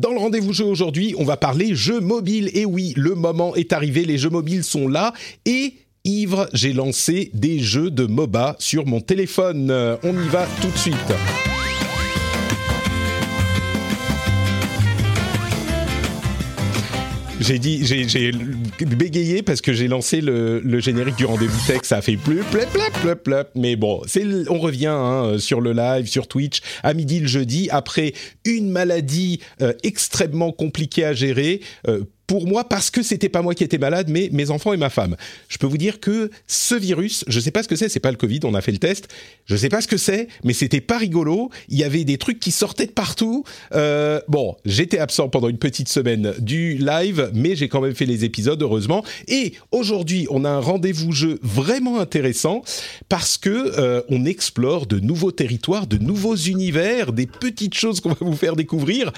Dans le rendez-vous jeu aujourd'hui, on va parler jeux mobiles. Et oui, le moment est arrivé, les jeux mobiles sont là et ivre, j'ai lancé des jeux de MOBA sur mon téléphone. On y va tout de suite. J'ai dit, j'ai, bégayé parce que j'ai lancé le, générique du rendez-vous tech, ça a fait plus plep plep plep. Mais bon, on revient hein, sur le live, sur Twitch à midi le jeudi après une maladie euh, extrêmement compliquée à gérer. euh, pour moi, parce que c'était pas moi qui étais malade, mais mes enfants et ma femme. Je peux vous dire que ce virus, je sais pas ce que c'est, c'est pas le Covid, on a fait le test. Je sais pas ce que c'est, mais c'était pas rigolo. Il y avait des trucs qui sortaient de partout. Euh, bon, j'étais absent pendant une petite semaine du live, mais j'ai quand même fait les épisodes, heureusement. Et aujourd'hui, on a un rendez-vous jeu vraiment intéressant parce que euh, on explore de nouveaux territoires, de nouveaux univers, des petites choses qu'on va vous faire découvrir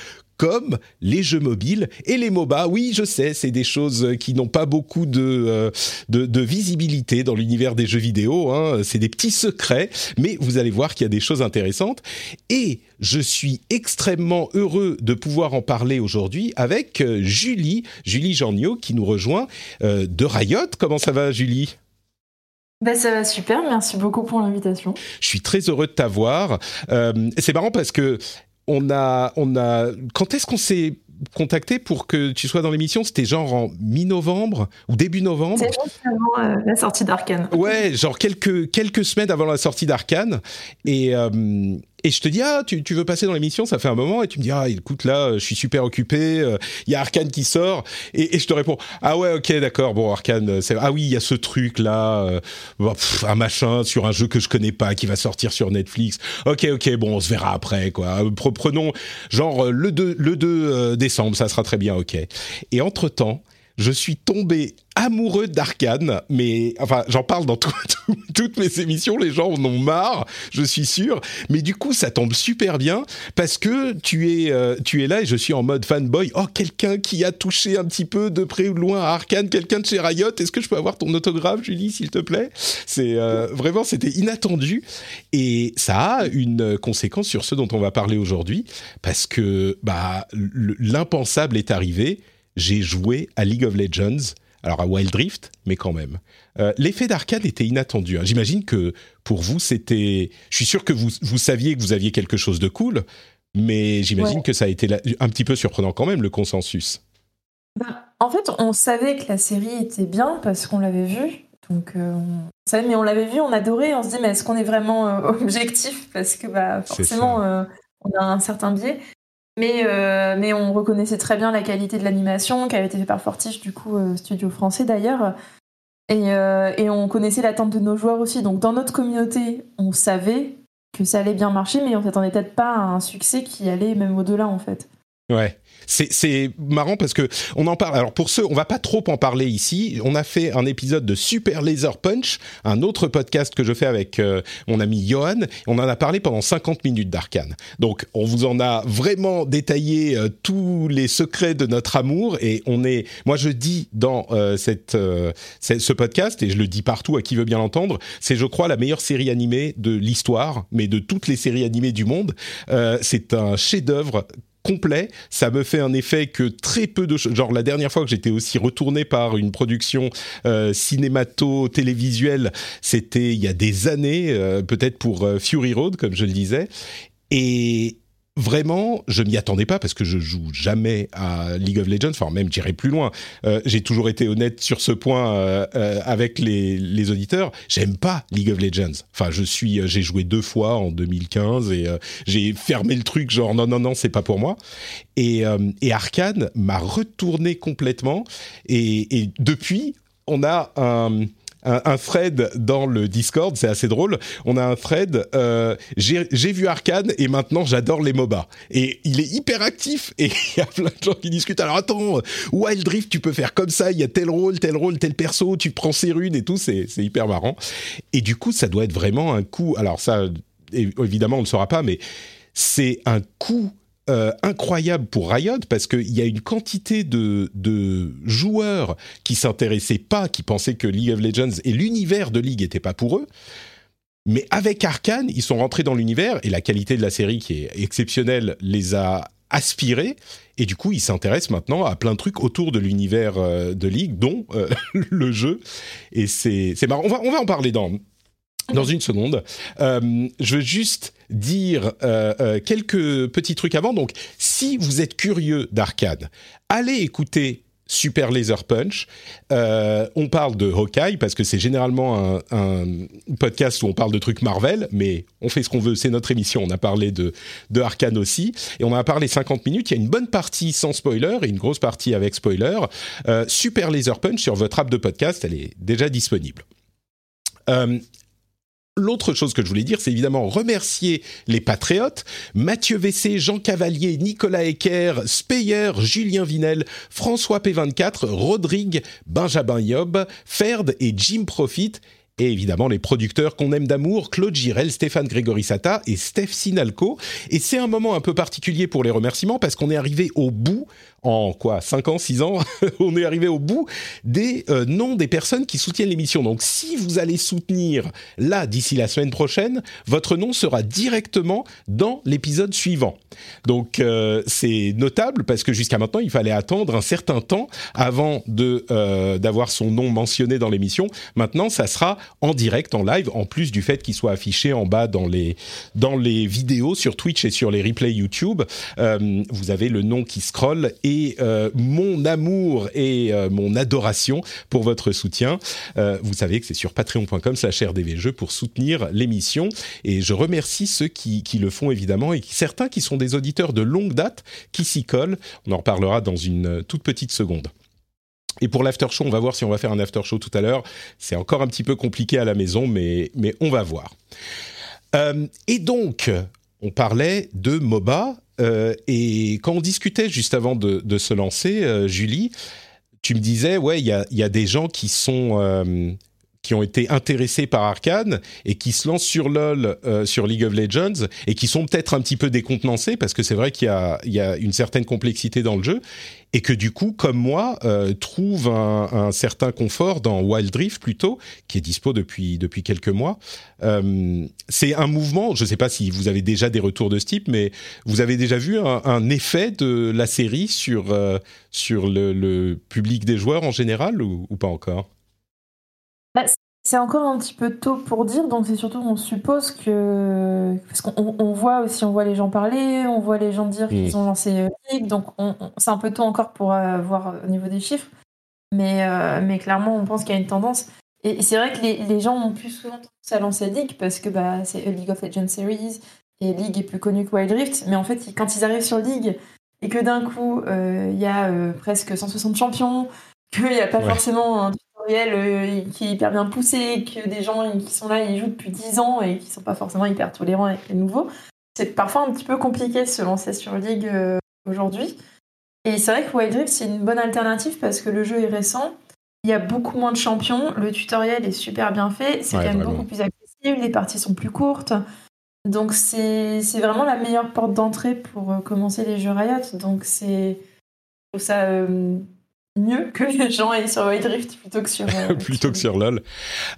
comme les jeux mobiles et les MOBA. Oui, je sais, c'est des choses qui n'ont pas beaucoup de, euh, de, de visibilité dans l'univers des jeux vidéo. Hein. C'est des petits secrets, mais vous allez voir qu'il y a des choses intéressantes. Et je suis extrêmement heureux de pouvoir en parler aujourd'hui avec euh, Julie, Julie Janniot, qui nous rejoint euh, de Riot. Comment ça va, Julie? Bah, ça va super, merci beaucoup pour l'invitation. Je suis très heureux de t'avoir. Euh, c'est marrant parce que on a, on a. Quand est-ce qu'on s'est contacté pour que tu sois dans l'émission? C'était genre en mi-novembre ou début novembre? C'est juste avant euh, la sortie d'Arkane. Ouais, genre quelques quelques semaines avant la sortie d'Arkane et euh, et je te dis ah tu, tu veux passer dans l'émission ça fait un moment et tu me dis ah écoute là je suis super occupé euh, il y a Arcane qui sort et, et je te réponds ah ouais ok d'accord bon Arcane c'est ah oui il y a ce truc là euh, un machin sur un jeu que je connais pas qui va sortir sur Netflix. Ok ok bon on se verra après quoi. Pre- prenons genre euh, le 2 le 2 euh, décembre ça sera très bien ok. Et entre temps je suis tombé amoureux d'Arcane, mais enfin j'en parle dans tout- tout- toutes mes émissions, les gens en ont marre, je suis sûr, mais du coup ça tombe super bien parce que tu es euh, tu es là et je suis en mode fanboy. Oh quelqu'un qui a touché un petit peu de près ou de loin à Arcane, quelqu'un de chez Riot. Est-ce que je peux avoir ton autographe, Julie, s'il te plaît? C'est euh, vraiment c'était inattendu et ça a une conséquence sur ce dont on va parler aujourd'hui parce que bah l'impensable est arrivé j'ai joué à League of Legends, alors à Wild Rift, mais quand même. Euh, L'effet d'arcade était inattendu. hein. J'imagine que pour vous, c'était. Je suis sûr que vous, vous saviez que vous aviez quelque chose de cool, mais j'imagine Ouais. que ça a été un petit peu surprenant quand même, le consensus. Bah, en fait, on savait que la série était bien parce qu'on l'avait vue. Donc, euh, on savait, mais on l'avait vue, on adorait. On se dit, mais est-ce qu'on est vraiment euh, objectif? Parce que bah, forcément, euh, on a un certain biais. Mais, euh, mais on reconnaissait très bien la qualité de l'animation qui avait été fait par Fortiche, du coup, euh, studio français d'ailleurs. Et, euh, et on connaissait l'attente de nos joueurs aussi. Donc, dans notre communauté, on savait que ça allait bien marcher, mais on s'attendait peut-être pas à un succès qui allait même au-delà, en fait. Ouais. C'est, marrant parce que on en parle. Alors pour ceux, on va pas trop en parler ici. On a fait un épisode de Super Laser Punch, un autre podcast que je fais avec euh, mon ami Johan. On en a parlé pendant 50 minutes d'Arcane. Donc on vous en a vraiment détaillé euh, tous les secrets de notre amour et on est. Moi je dis dans euh, cette, ce podcast et je le dis partout à qui veut bien l'entendre, c'est je crois la meilleure série animée de l'histoire, mais de toutes les séries animées du monde. C'est un chef-d'œuvre complet. Ça me fait un effet que très peu de choses. Genre la dernière fois que j'étais aussi retourné par une production euh, cinémato-télévisuelle, c'était il y a des années, euh, peut-être pour euh, Fury Road, comme je le disais. Et vraiment, je m'y attendais pas parce que je joue jamais à League of Legends. Enfin, même j'irai plus loin. Euh, J'ai toujours été honnête sur ce point euh, euh, avec les, les auditeurs. J'aime pas League of Legends. Enfin, je suis, j'ai joué deux fois en 2015 et j'ai fermé le truc. Genre non, non, non, c'est pas pour moi. Et, et Arkane m'a retourné complètement. Et, et depuis, on a un un, thread dans le Discord, c'est assez drôle. On a un thread, euh, j'ai vu Arkane et maintenant j'adore les MOBA. Et il est hyper actif et il y a plein de gens qui discutent. Alors attends, Wild Rift, tu peux faire comme ça, il y a tel rôle, tel rôle, tel perso, tu prends ses runes et tout, c'est hyper marrant. Et du coup, ça doit être vraiment un coup. Alors ça, évidemment, on ne le saura pas, mais c'est un coup euh, incroyable pour Riot parce qu'il y a une quantité de, de joueurs qui s'intéressaient pas, qui pensaient que League of Legends et l'univers de League n'étaient pas pour eux. Mais avec Arkane, ils sont rentrés dans l'univers et la qualité de la série qui est exceptionnelle les a aspirés. Et du coup, ils s'intéressent maintenant à plein de trucs autour de l'univers euh, de League, dont euh, le jeu. Et c'est marrant. On va, on va en parler dans, dans une seconde. Je veux juste dire euh, euh, quelques petits trucs avant. Donc, si vous êtes curieux d'arcade, allez écouter Super Laser Punch. on parle de Hawkeye parce que c'est généralement un, podcast où on parle de trucs Marvel, mais on fait ce qu'on veut, c'est notre émission. On a parlé de, de aussi, et on a parlé 50 minutes. Il y a une bonne partie sans spoiler et une grosse partie avec spoiler. Super Laser Punch sur votre app de podcast, elle est déjà disponible. L'autre chose que je voulais dire, c'est évidemment remercier les patriotes, Mathieu Vessé, Jean Cavalier, Nicolas Ecker, Speyer, Julien Vinel, François P24, Rodrigue, Benjamin Yob, Ferd et Jim Profit, et évidemment les producteurs qu'on aime d'amour, Claude Girel, Stéphane Grégory Sata et Steph Sinalco. Et c'est un moment un peu particulier pour les remerciements parce qu'on est arrivé au bout en quoi? 5 ans, 6 ans, on est arrivé au bout des euh, noms des personnes qui soutiennent l'émission. Donc si vous allez soutenir là d'ici la semaine prochaine, votre nom sera directement dans l'épisode suivant. Donc euh, c'est notable parce que jusqu'à maintenant, il fallait attendre un certain temps avant de euh, d'avoir son nom mentionné dans l'émission. Maintenant, ça sera en direct, en live, en plus du fait qu'il soit affiché en bas dans les dans les vidéos sur Twitch et sur les replays YouTube. vous avez le nom qui scrolle et euh, mon amour et euh, mon adoration pour votre soutien. Euh, vous savez que c'est sur patreon.com slash rdvjeux pour soutenir l'émission et je remercie ceux qui, le font évidemment et certains qui sont des auditeurs de longue date qui s'y collent. On en reparlera dans une toute petite seconde. Et pour l'after show, on va voir si on va faire un after show tout à l'heure. C'est encore un petit peu compliqué à la maison, mais, mais on va voir. et donc, on parlait de MOBA euh, et quand on discutait juste avant de, se lancer, euh, Julie, tu me disais, ouais, il y a, des gens qui sont euh, qui ont été intéressés par Arkane et qui se lancent sur LoL, sur League of Legends et qui sont peut-être un petit peu décontenancés parce que c'est vrai qu'il y, y a, une certaine complexité dans le jeu et que du coup, comme moi, euh, trouve un, un, certain confort dans Wild Rift plutôt, qui est dispo depuis depuis quelques mois. Euh, c'est un mouvement. Je ne sais pas si vous avez déjà des retours de ce type, mais vous avez déjà vu un, un effet de la série sur euh, sur le, le, public des joueurs en général ou, ou pas encore? Bah, c'est encore un petit peu tôt pour dire, donc c'est surtout on suppose que parce qu'on on voit aussi on voit les gens parler, on voit les gens dire qu'ils ont lancé euh, League, donc c'est un peu tôt encore pour euh, voir au niveau des chiffres, mais euh, mais clairement on pense qu'il y a une tendance. Et, c'est vrai que les, les, gens ont plus souvent tendance à lancer League parce que bah c'est League of Legends Series et League est plus connu que Wild Rift, mais en fait quand ils arrivent sur League et que d'un coup il y a presque 160 champions, qu'il n'y a pas forcément un euh, qui est hyper bien poussé, que des gens qui sont là, ils jouent depuis 10 ans et qui sont pas forcément hyper tolérants avec les nouveaux. C'est parfois un petit peu compliqué de se lancer sur League euh, aujourd'hui. Et c'est vrai que Wild Rift, c'est une bonne alternative parce que le jeu est récent, il y a beaucoup moins de champions, le tutoriel est super bien fait, c'est quand même beaucoup plus accessible, les parties sont plus courtes. Donc c'est vraiment la meilleure porte d'entrée pour euh, commencer les jeux Riot. Donc c'est ça mieux que les gens aillent sur Wild Rift plutôt que sur euh, plutôt que sur LoL.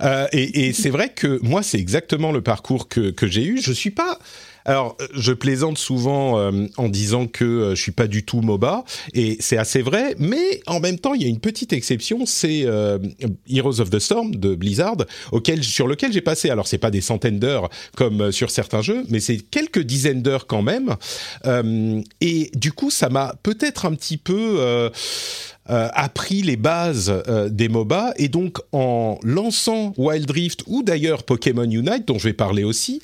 Euh, et, et c'est vrai que moi c'est exactement le parcours que que j'ai eu. Je suis pas alors, je plaisante souvent euh, en disant que euh, je suis pas du tout MOBA, et c'est assez vrai, mais en même temps, il y a une petite exception, c'est euh, Heroes of the Storm de Blizzard, auquel, sur lequel j'ai passé, alors c'est pas des centaines d'heures comme sur certains jeux, mais c'est quelques dizaines d'heures quand même, et du coup, ça m'a peut-être un petit peu euh, appris les bases euh, des MOBA et donc en lançant Wild Rift ou d'ailleurs Pokémon Unite dont je vais parler aussi,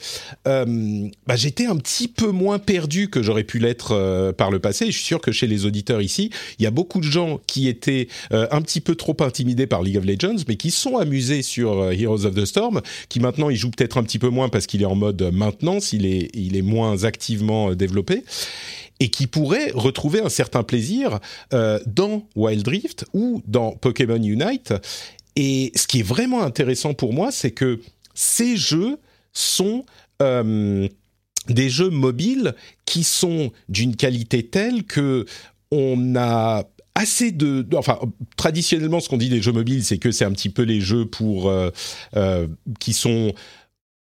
euh, bah, j'étais un petit peu moins perdu que j'aurais pu l'être par le passé. Et je suis sûr que chez les auditeurs ici, il y a beaucoup de gens qui étaient un petit peu trop intimidés par League of Legends, mais qui sont amusés sur Heroes of the Storm, qui maintenant ils jouent peut-être un petit peu moins parce qu'il est en mode maintenance, il est, il est moins activement développé et qui pourraient retrouver un certain plaisir euh, dans Wild Rift ou dans Pokémon Unite. Et ce qui est vraiment intéressant pour moi, c'est que ces jeux sont euh, des jeux mobiles qui sont d'une qualité telle que on a assez de, enfin traditionnellement ce qu'on dit des jeux mobiles c'est que c'est un petit peu les jeux pour euh, qui sont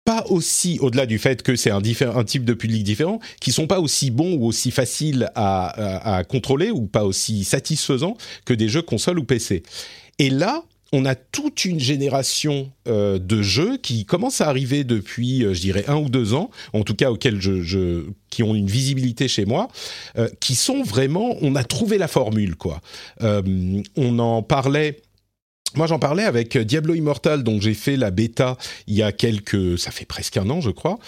pas aussi, au-delà du fait que c'est un, type de public différent, qui sont pas aussi bons ou aussi faciles à, contrôler ou pas aussi satisfaisants que des jeux console ou PC. Et là, on a toute une génération euh, de jeux qui commencent à arriver depuis, euh, je dirais, un ou deux ans, en tout cas auxquels je, je qui ont une visibilité chez moi, euh, qui sont vraiment, on a trouvé la formule quoi. on en parlait moi, j'en parlais avec Diablo Immortal, dont j'ai fait la bêta il y a quelques, ça fait presque un an, je crois.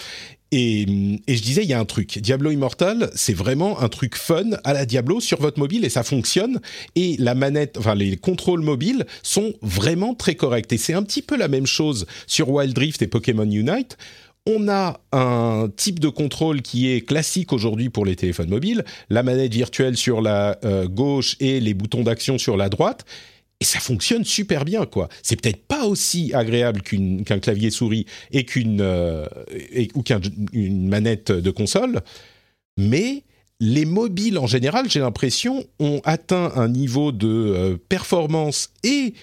Et, et, je disais, il y a un truc. Diablo Immortal, c'est vraiment un truc fun à la Diablo sur votre mobile et ça fonctionne. Et la manette, enfin les contrôles mobiles sont vraiment très corrects. Et c'est un petit peu la même chose sur Wild Rift et Pokémon Unite. On a un type de contrôle qui est classique aujourd'hui pour les téléphones mobiles, la manette virtuelle sur la euh, gauche et les boutons d'action sur la droite et ça fonctionne super bien quoi. C'est peut-être pas aussi agréable qu'un clavier souris et qu'une euh, ou qu'une manette de console, mais les mobiles en général, j'ai l'impression, ont atteint un niveau de euh, performance et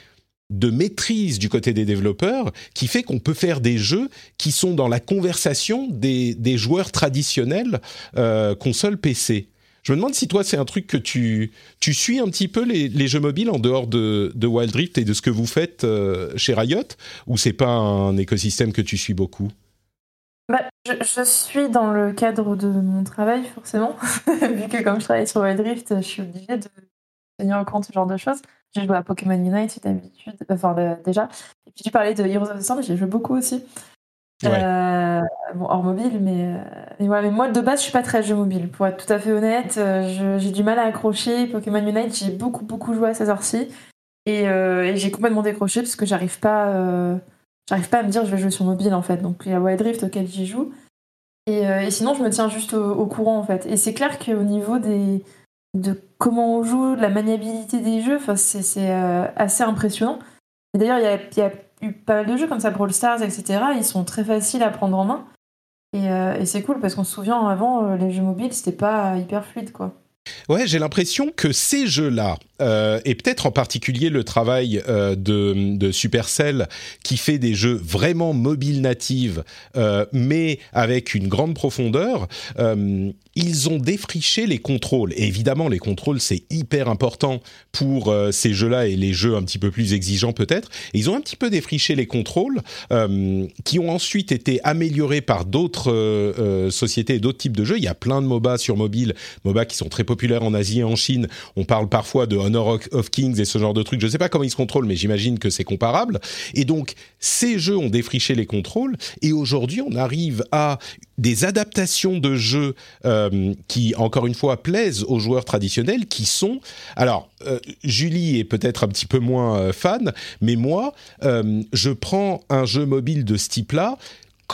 de maîtrise du côté des développeurs qui fait qu'on peut faire des jeux qui sont dans la conversation des, joueurs traditionnels euh, console PC. Je me demande si toi, c'est un truc que tu, tu suis un petit peu les, jeux mobiles en dehors de, de, Wild Rift et de ce que vous faites euh, chez Riot, ou c'est pas un écosystème que tu suis beaucoup? Bah, je, suis dans le cadre de mon travail, forcément, vu que comme je travaille sur Wild Rift, je suis obligée de tenir en compte ce genre de choses. J'ai joué à Pokémon Unite d'habitude, enfin déjà. Et puis tu parlais de Heroes of the Storm, j'ai joué beaucoup aussi. Euh, bon, hors mobile, mais, euh, mais, moi de base je suis pas très jeu mobile. Pour être tout à fait honnête, euh, j'ai du mal à accrocher. Pokémon Unite, j'ai beaucoup beaucoup joué à ces heures-ci et, j'ai complètement décroché parce que j'arrive pas, j'arrive pas à me dire je vais jouer sur mobile en fait. Donc il y a Wild Rift auquel j'y joue et, sinon je me tiens juste au, courant en fait. Et c'est clair qu'au niveau des de comment on joue, de la maniabilité des jeux, c'est assez impressionnant. D'ailleurs il y a pas mal de jeux comme ça, Brawl Stars, etc. Ils sont très faciles à prendre en main. Et, euh, c'est cool parce qu'on se souvient avant, euh, les jeux mobiles, c'était pas hyper fluide, quoi. Ouais, j'ai l'impression que ces jeux-là, euh, et peut-être en particulier le travail de, de, Supercell qui fait des jeux vraiment mobiles natives, mais avec une grande profondeur, ils ont défriché les contrôles. Et évidemment, les contrôles, c'est hyper important pour ces jeux-là et les jeux un petit peu plus exigeants peut-être. ils ont un petit peu défriché les contrôles qui ont ensuite été améliorés par d'autres sociétés et d'autres types de jeux. Il y a plein de MOBA sur mobile, MOBA qui sont très populaires en Asie et en Chine. On parle parfois de Honor of Kings et ce genre de trucs. Je ne sais pas comment ils se contrôlent, mais j'imagine que c'est comparable. Et donc, ces jeux ont défriché les contrôles. Et aujourd'hui, on arrive à des adaptations de jeux euh, qui, encore une fois, plaisent aux joueurs traditionnels, qui sont... Alors, euh, Julie est peut-être un petit peu moins euh, fan, mais moi, je prends un jeu mobile de ce type-là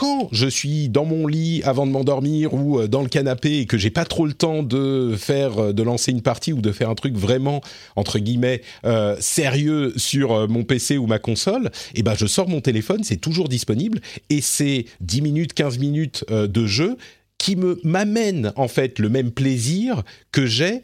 quand je suis dans mon lit avant de m'endormir ou euh, dans le canapé et que j'ai pas trop le temps de faire, euh, de lancer une partie ou de faire un truc vraiment entre guillemets euh, sérieux sur mon PC ou ma console, eh ben je sors mon téléphone, c'est toujours disponible et c'est 10 minutes, 15 minutes de jeu qui me m'amène en fait le même plaisir que j'ai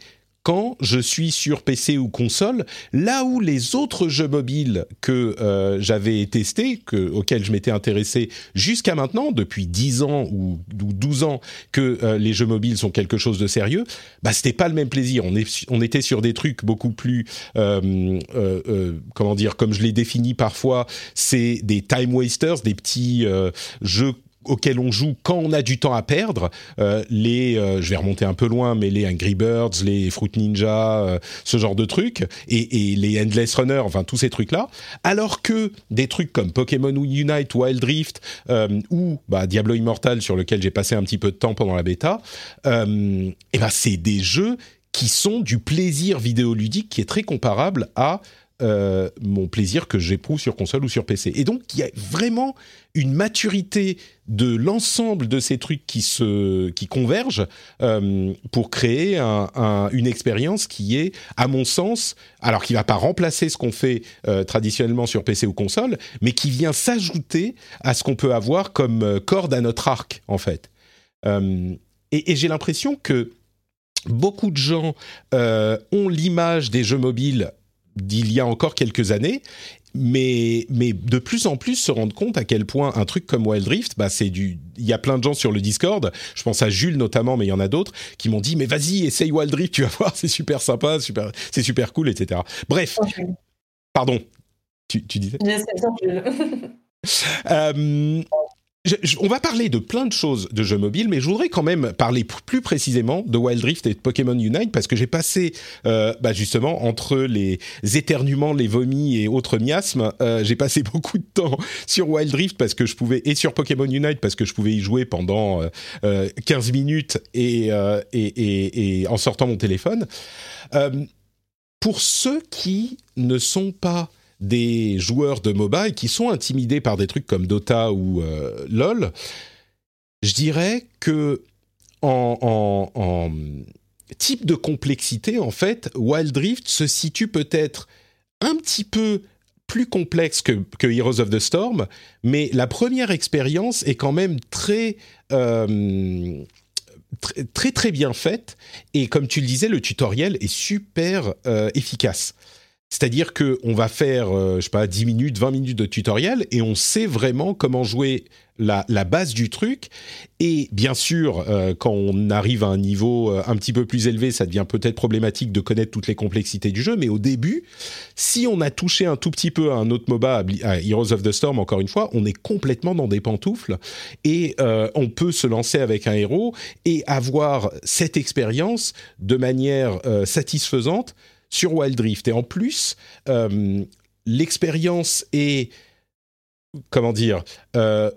quand je suis sur PC ou console, là où les autres jeux mobiles que euh, j'avais testés, que, auxquels je m'étais intéressé jusqu'à maintenant, depuis 10 ans ou, 12 ans que euh, les jeux mobiles sont quelque chose de sérieux, bah c'était pas le même plaisir. On, est, on était sur des trucs beaucoup plus, euh, comment dire, comme je l'ai défini parfois, c'est des time wasters, des petits jeux auxquels on joue quand on a du temps à perdre. Euh, les, euh, je vais remonter un peu loin, mais les Angry Birds, les Fruit Ninja, euh, ce genre de trucs, et, les Endless Runner, enfin tous ces trucs-là. Alors que des trucs comme Pokémon Unite, Wild Rift ou bah, Diablo Immortal, sur lequel j'ai passé un petit peu de temps pendant la bêta, et ben c'est des jeux qui sont du plaisir vidéoludique qui est très comparable à euh, mon plaisir que j'éprouve sur console ou sur PC. Et donc, il y a vraiment une maturité de l'ensemble de ces trucs qui se qui convergent euh, pour créer une expérience qui est, à mon sens, alors qui va pas remplacer ce qu'on fait euh, traditionnellement sur PC ou console, mais qui vient s'ajouter à ce qu'on peut avoir comme corde à notre arc, en fait. et j'ai l'impression que beaucoup de gens ont l'image des jeux mobiles d'il y a encore quelques années, mais, mais de plus en plus se rendre compte à quel point un truc comme Wild Rift, bah c'est du, il y a plein de gens sur le Discord, je pense à Jules notamment, mais il y en a d'autres qui m'ont dit mais vas-y essaye Wild Rift, tu vas voir c'est super sympa, super, c'est super cool, etc. Bref, pardon, tu, tu disais? euh, on va parler de plein de choses de jeux mobiles, mais je voudrais quand même parler plus précisément de Wild Rift et de Pokémon Unite parce que j'ai passé euh, bah justement entre les éternuements, les vomis et autres miasmes, euh, j'ai passé beaucoup de temps sur Wild Rift parce que je pouvais et sur Pokémon Unite parce que je pouvais y jouer pendant euh, 15 minutes et, et, et, et, en sortant mon téléphone. pour ceux qui ne sont pas des joueurs de MOBA et qui sont intimidés par des trucs comme Dota ou euh, LOL, je dirais que en, type de complexité, en fait, Wild Rift se situe peut-être un petit peu plus complexe que, Heroes of the Storm, mais la première expérience est quand même très, euh, très, très bien faite. Et comme tu le disais, le tutoriel est super euh, efficace. C'est-à-dire qu'on va faire, euh, je sais pas, 10 minutes, 20 minutes de tutoriel et on sait vraiment comment jouer la, base du truc. Et bien sûr, euh, quand on arrive à un niveau euh, un petit peu plus élevé, ça devient peut-être problématique de connaître toutes les complexités du jeu. Mais au début, si on a touché un tout petit peu à un autre MOBA, à Heroes of the Storm, encore une fois, on est complètement dans des pantoufles et on peut se lancer avec un héros et avoir cette expérience de manière satisfaisante sur Wild Rift. Et en plus, euh, l'expérience est, comment dire, euh,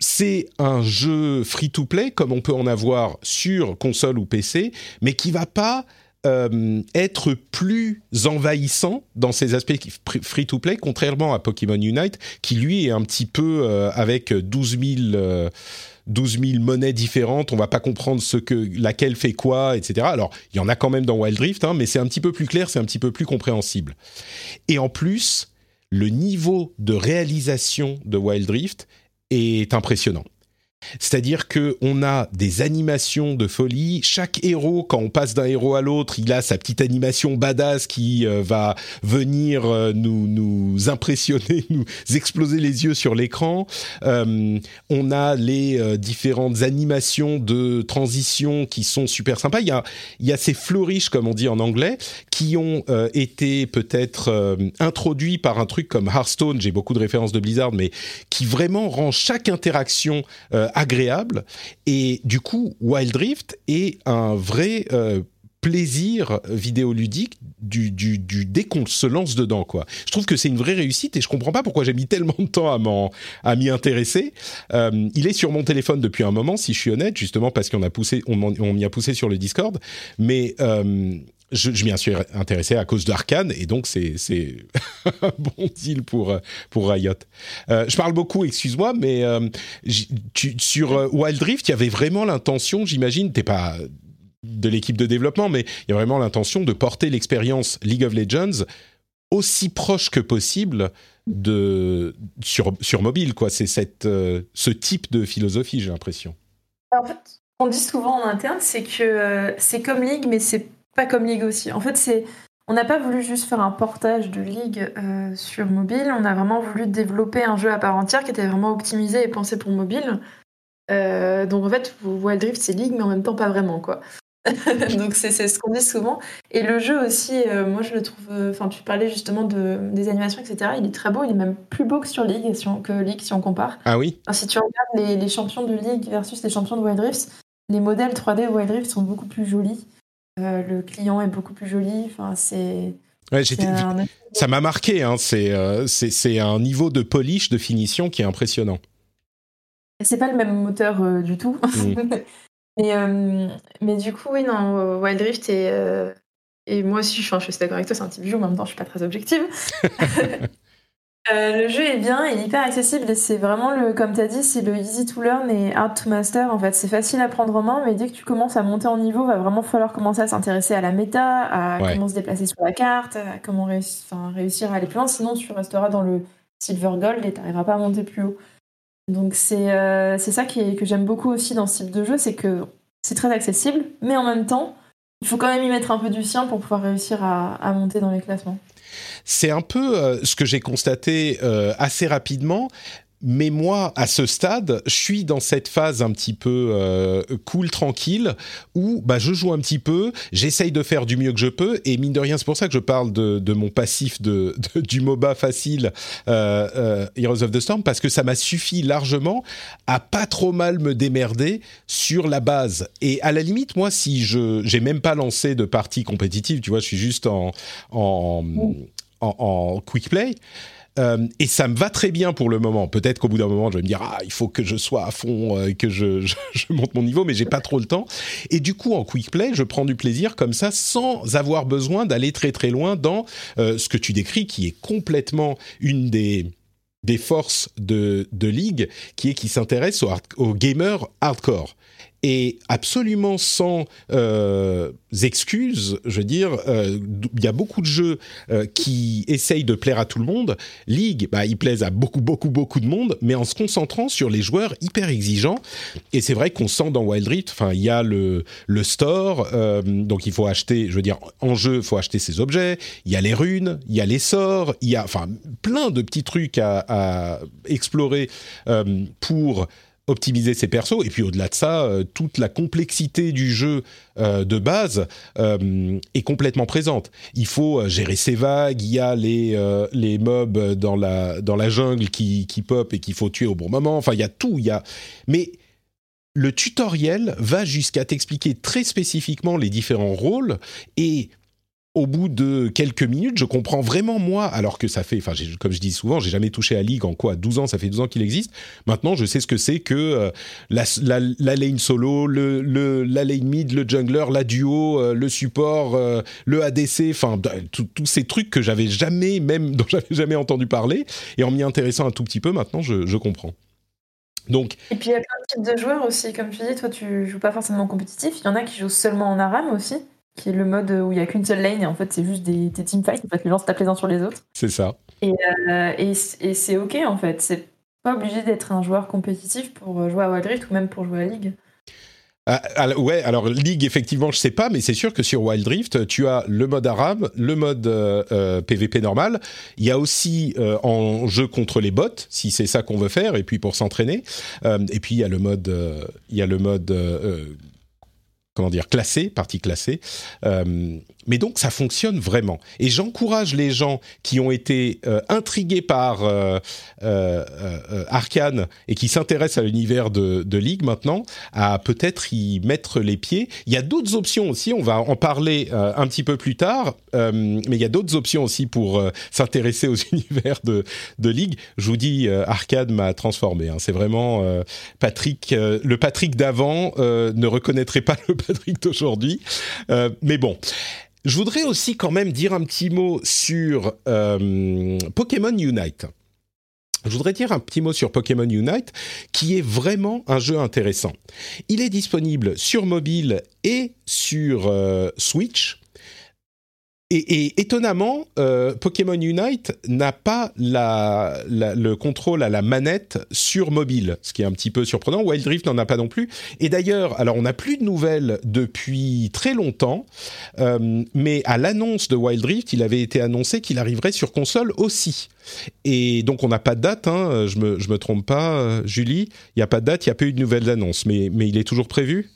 c'est un jeu free-to-play comme on peut en avoir sur console ou PC, mais qui va pas euh, être plus envahissant dans ses aspects free-to-play, contrairement à Pokémon Unite, qui lui est un petit peu avec 12 000 12 000 monnaies différentes, on va pas comprendre ce que laquelle fait quoi, etc. Alors, il y en a quand même dans Wild Rift, hein, mais c'est un petit peu plus clair, c'est un petit peu plus compréhensible. Et en plus, le niveau de réalisation de Wild Rift est impressionnant. C'est-à-dire que on a des animations de folie. Chaque héros, quand on passe d'un héros à l'autre, il a sa petite animation badass qui euh, va venir euh, nous, impressionner, nous exploser les yeux sur l'écran. Euh, on a les différentes animations de transition qui sont super sympas. Il y a, il y a ces flourishes, comme on dit en anglais, qui ont été peut-être introduits par un truc comme Hearthstone. J'ai beaucoup de références de Blizzard, mais qui vraiment rend chaque interaction agréable. Et du coup, Wild Rift est un vrai euh, plaisir vidéoludique du, dès qu'on se lance dedans quoi. Je trouve que c'est une vraie réussite et je comprends pas pourquoi j'ai mis tellement de temps à m'y intéresser. Euh, il est sur mon téléphone depuis un moment si je suis honnête justement parce qu'on a on, on m'y a poussé sur le Discord mais euh, je, m'y suis intéressé à cause d'Arkane et donc c'est un bon deal pour pour Riot. Euh, je parle beaucoup, excuse-moi, mais euh, sur euh, Wild Rift, il y avait vraiment l'intention, j'imagine, t'es pas de l'équipe de développement, mais il y a vraiment l'intention de porter l'expérience League of Legends aussi proche que possible de sur sur mobile. C'est ce type de philosophie, j'ai l'impression. En fait, on dit souvent en interne, c'est que c'est comme League, mais c'est pas comme League aussi. En fait, c'est on n'a pas voulu juste faire un portage de League euh, sur mobile, on a vraiment voulu développer un jeu à part entière qui était vraiment optimisé et pensé pour mobile. Euh, donc en fait, Wild Rift c'est League, mais en même temps pas vraiment quoi. Donc c'est ce qu'on dit souvent. Et le jeu aussi, euh, moi je le trouve. Enfin, tu parlais justement de, des animations, etc. Il est très beau. Il est même plus beau que sur League, si on, que League si on compare. Ah oui? si tu regardes les, les, champions de League versus les champions de Wild Rift, les modèles 3D de Wild Rift sont beaucoup plus jolis. Euh, le client est beaucoup plus joli. Enfin, c'est. Ouais, Ça m'a marqué. Hein. C'est un niveau de polish, de finition qui est impressionnant. C'est pas le même moteur du tout. Mm. Mais, euh, mais du coup, oui, non, Wild Rift et, euh, et moi aussi, je, suis d'accord avec toi, c'est un petit bijou, en même temps, je suis pas très objective. Euh, le jeu est bien, il est hyper accessible et c'est vraiment le, comme tu as dit, c'est le easy to learn et hard to master. En fait, c'est facile à prendre en main, mais dès que tu commences à monter en niveau, va vraiment falloir commencer à s'intéresser à la méta, à comment se déplacer sur la carte, à comment réussir à aller plus loin. Sinon, tu resteras dans le silver gold et tu n'arriveras pas à monter plus haut. Donc euh, c'est ça qui est, que j'aime beaucoup aussi dans ce type de jeu, c'est que c'est très accessible, mais en même temps, il faut quand même y mettre un peu du sien pour pouvoir réussir à, à monter dans les classements. C'est un peu euh, ce que j'ai constaté euh, assez rapidement. Mais moi, à ce stade, je suis dans cette phase un petit peu euh, cool, tranquille, où bah, je joue un petit peu, j'essaye de faire du mieux que je peux, et mine de rien, c'est pour ça que je parle de, mon passif de, du MOBA facile Heroes of the Storm, parce que ça m'a suffi largement à pas trop mal me démerder sur la base. Et à la limite, moi, si je j'ai même pas lancé de partie compétitive, tu vois, je suis juste en, en, en, quick play. Euh, et ça me va très bien pour le moment. Peut-être qu'au bout d'un moment, je vais me dire ah il faut que je sois à fond, euh, que je, monte mon niveau, mais j'ai pas trop le temps. Et du coup, en quick play, je prends du plaisir comme ça, sans avoir besoin d'aller très très loin dans euh, ce que tu décris, qui est complètement une des des forces de, de ligue, qui est qui s'intéresse aux gamers hardcore et absolument sans euh, excuses, je veux dire, euh, il y a beaucoup de jeux euh, qui essayent de plaire à tout le monde. League, bah, il plaise à beaucoup, beaucoup, beaucoup de monde, mais en se concentrant sur les joueurs hyper exigeants. Et c'est vrai qu'on sent dans Wild Rift, enfin, il y a le, le store, euh, donc il faut acheter, je veux dire, en jeu, il faut acheter ses objets. Il y a les runes, il y a les sorts, il y a, enfin, plein de petits trucs à, à explorer euh, pour optimiser ses persos. Et puis au-delà de ça, euh, toute la complexité du jeu euh, de base euh, est complètement présente. Il faut gérer ses vagues, il y a les, les mobs dans la, dans la jungle qui, qui pop et qu'il faut tuer au bon moment. Enfin, il y a tout. Il y a... Mais le tutoriel va jusqu'à t'expliquer très spécifiquement les différents rôles et au bout de quelques minutes, je comprends vraiment moi, alors que ça fait, enfin, comme je dis souvent, j'ai jamais touché à League en quoi 12 ans, ça fait 12 ans qu'il existe. Maintenant, je sais ce que c'est que euh, la, la, lane solo, le, la lane mid, le jungler, la duo, euh, le support, euh, le ADC, enfin, tous ces trucs que j'avais jamais, même dont j'avais jamais entendu parler. Et en m'y intéressant un tout petit peu, maintenant, je, je comprends. Donc, et puis il y a plein de types de joueurs aussi, comme tu dis, toi tu joues pas forcément compétitif, il y en a qui jouent seulement en ARAM aussi qui est le mode où il n'y a qu'une seule lane et en fait c'est juste des, des teamfights, en fait les gens se tapent les uns sur les autres. C'est ça. Et, euh, et, et c'est ok en fait, c'est pas obligé d'être un joueur compétitif pour jouer à Wild Rift ou même pour jouer à League. Ah, ouais, alors League, effectivement, je sais pas, mais c'est sûr que sur Wild Rift, tu as le mode Aram, le mode PVP euh, euh, normal. Il y a aussi en jeu contre les bots, si c'est ça qu'on veut faire, et puis pour s'entraîner. et puis il y a le mode, il y a le mode comment dire, classé, partie classée. Euh, mais donc ça fonctionne vraiment. Et j'encourage les gens qui ont été euh, intrigués par euh, euh, euh Arkane et qui s'intéressent à l'univers de, de, League maintenant à peut-être y mettre les pieds. Il y a d'autres options aussi, on va en parler un petit peu plus tard, mais il y a d'autres options aussi pour s'intéresser aux univers de, de League. Je vous dis, Arkane m'a transformé. Hein. C'est vraiment Patrick, le Patrick d'avant ne reconnaîtrait pas le Patrick d'aujourd'hui. mais bon. Je voudrais aussi quand même dire un petit mot sur euh, Pokémon Unite. Je voudrais dire un petit mot sur Pokémon Unite, qui est vraiment un jeu intéressant. Il est disponible sur mobile et sur euh, Switch. Et, étonnamment, euh, Pokémon Unite n'a pas le contrôle à la manette sur mobile, ce qui est un petit peu surprenant. Wild Rift n'en a pas non plus. Et d'ailleurs, alors on n'a plus de nouvelles depuis très longtemps, euh, mais à l'annonce de Wild Rift, il avait été annoncé qu'il arriverait sur console aussi. Et donc on n'a pas de date, hein, je me me trompe pas, euh, Julie, il n'y a pas de date, il n'y a pas eu de nouvelles annonces, mais il est toujours prévu?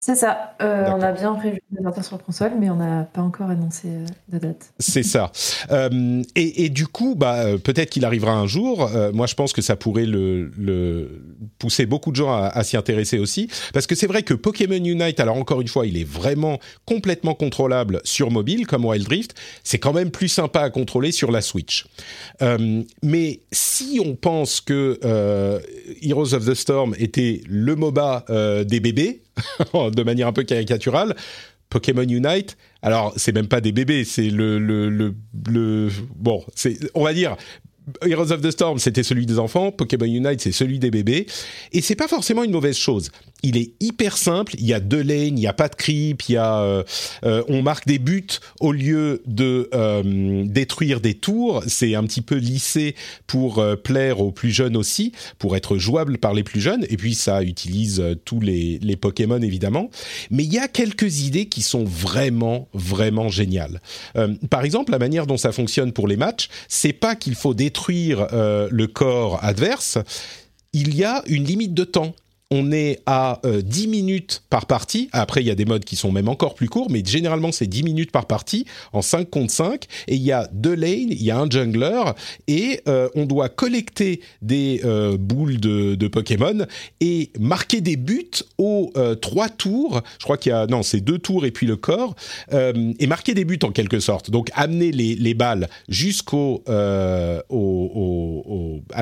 C'est ça. Euh, on a bien prévu de sortir sur console, mais on n'a pas encore annoncé euh, de date. C'est ça. Euh, et, du coup, bah, peut-être qu'il arrivera un jour. moi, je pense que ça pourrait le, pousser beaucoup de gens à, s'y intéresser aussi. Parce que c'est vrai que Pokémon Unite, alors encore une fois, il est vraiment complètement contrôlable sur mobile, comme Wild Rift. C'est quand même plus sympa à contrôler sur la Switch. mais si on pense que Heroes of the Storm était le MOBA des bébés, de manière un peu caricaturale. Pokémon Unite, alors c'est même pas des bébés, c'est le, le, le, le bon, c'est on va dire Heroes of the Storm, c'était celui des enfants. Pokémon Unite, c'est celui des bébés. Et c'est pas forcément une mauvaise chose. Il est hyper simple. Il y a deux lanes, il n'y a pas de creep, il y a, euh, euh, on marque des buts au lieu de euh, détruire des tours. C'est un petit peu lissé pour plaire aux plus jeunes aussi, pour être jouable par les plus jeunes. Et puis ça utilise tous les, les Pokémon évidemment. Mais il y a quelques idées qui sont vraiment, vraiment géniales. par exemple, la manière dont ça fonctionne pour les matchs, c'est pas qu'il faut détruire euh, le corps adverse, il y a une limite de temps on est à 10 euh, minutes par partie. Après, il y a des modes qui sont même encore plus courts, mais généralement, c'est 10 minutes par partie en 5 contre 5. Et il y a deux lanes, il y a un jungler, et euh, on doit collecter des euh, boules de, Pokémon et marquer des buts aux trois tours. Je crois qu'il y a... Non, c'est deux tours et puis le corps. et marquer des buts en quelque sorte. Donc, amener les, balles jusqu'au... à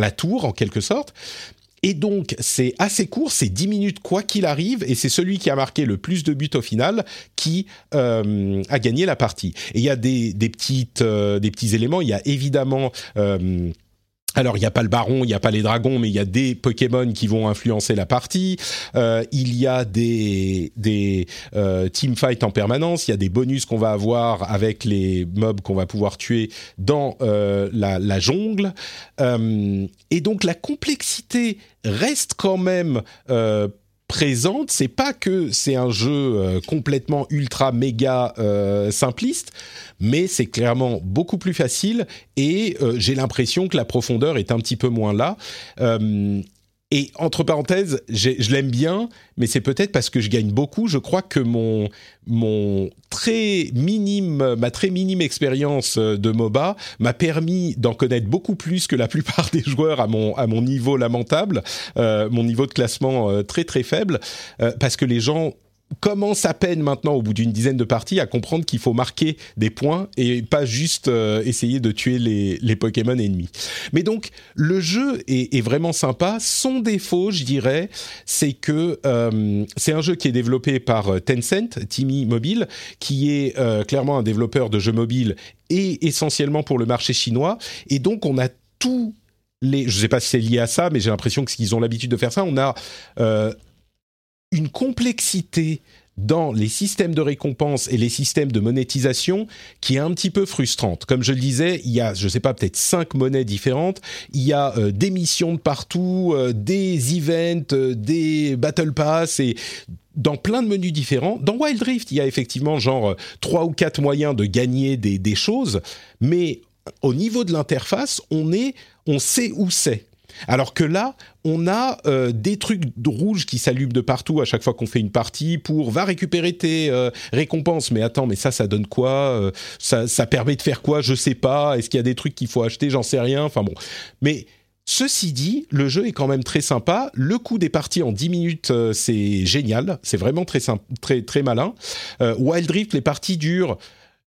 la tour en quelque sorte. Et donc, c'est assez court, c'est 10 minutes quoi qu'il arrive, et c'est celui qui a marqué le plus de buts au final qui euh, a gagné la partie. Et il y a des, petites, euh, petits éléments, il y a évidemment... Euh, alors, il n'y a pas le baron, il n'y a pas les dragons, mais il y a des Pokémon qui vont influencer la partie. Euh, il y a des, des euh, teamfights en permanence. Il y a des bonus qu'on va avoir avec les mobs qu'on va pouvoir tuer dans euh, la, la, jungle. Euh, et donc, la complexité reste quand même présente. C'est pas que c'est un jeu complètement ultra méga simpliste, mais c'est clairement beaucoup plus facile et euh, j'ai l'impression que la profondeur est un petit peu moins là. Et entre parenthèses, je l'aime bien, mais c'est peut-être parce que je gagne beaucoup. Je crois que mon, mon très minime, ma très minime expérience de MOBA m'a permis d'en connaître beaucoup plus que la plupart des joueurs à mon, à mon niveau lamentable, euh, mon niveau de classement euh, très très faible, euh, parce que les gens commence à peine maintenant, au bout d'une dizaine de parties, à comprendre qu'il faut marquer des points et pas juste euh, essayer de tuer les, Pokémon ennemis. Mais donc, le jeu est, vraiment sympa. Son défaut, je dirais, c'est que euh, c'est un jeu qui est développé par euh, Tencent, Timmy Mobile, qui est clairement un développeur de jeux mobiles et essentiellement pour le marché chinois. Et donc, on a tout les, je ne sais pas si c'est lié à ça, mais j'ai l'impression qu'ils ont l'habitude de faire ça. On a une complexité dans les systèmes de récompense et les systèmes de monétisation qui est un petit peu frustrante. Comme je le disais, il y a, je sais pas, peut-être cinq monnaies différentes. Il y a euh, des missions de partout, euh, des events, euh, des battle pass et dans plein de menus différents. Dans Wild Rift, il y a effectivement genre trois ou quatre moyens de gagner des, des choses, mais au niveau de l'interface, on est, on sait où c'est. Alors que là, on a euh, des trucs rouges qui s'allument de partout à chaque fois qu'on fait une partie pour va récupérer tes euh, récompenses. Mais attends, mais ça, ça donne quoi euh, ça, ça, permet de faire quoi Je sais pas. Est-ce qu'il y a des trucs qu'il faut acheter J'en sais rien. Enfin bon. Mais Ceci dit, le jeu est quand même très sympa. Le coup des parties en 10 minutes, c'est génial. C'est vraiment très, très, très malin. Wild Rift, les parties durent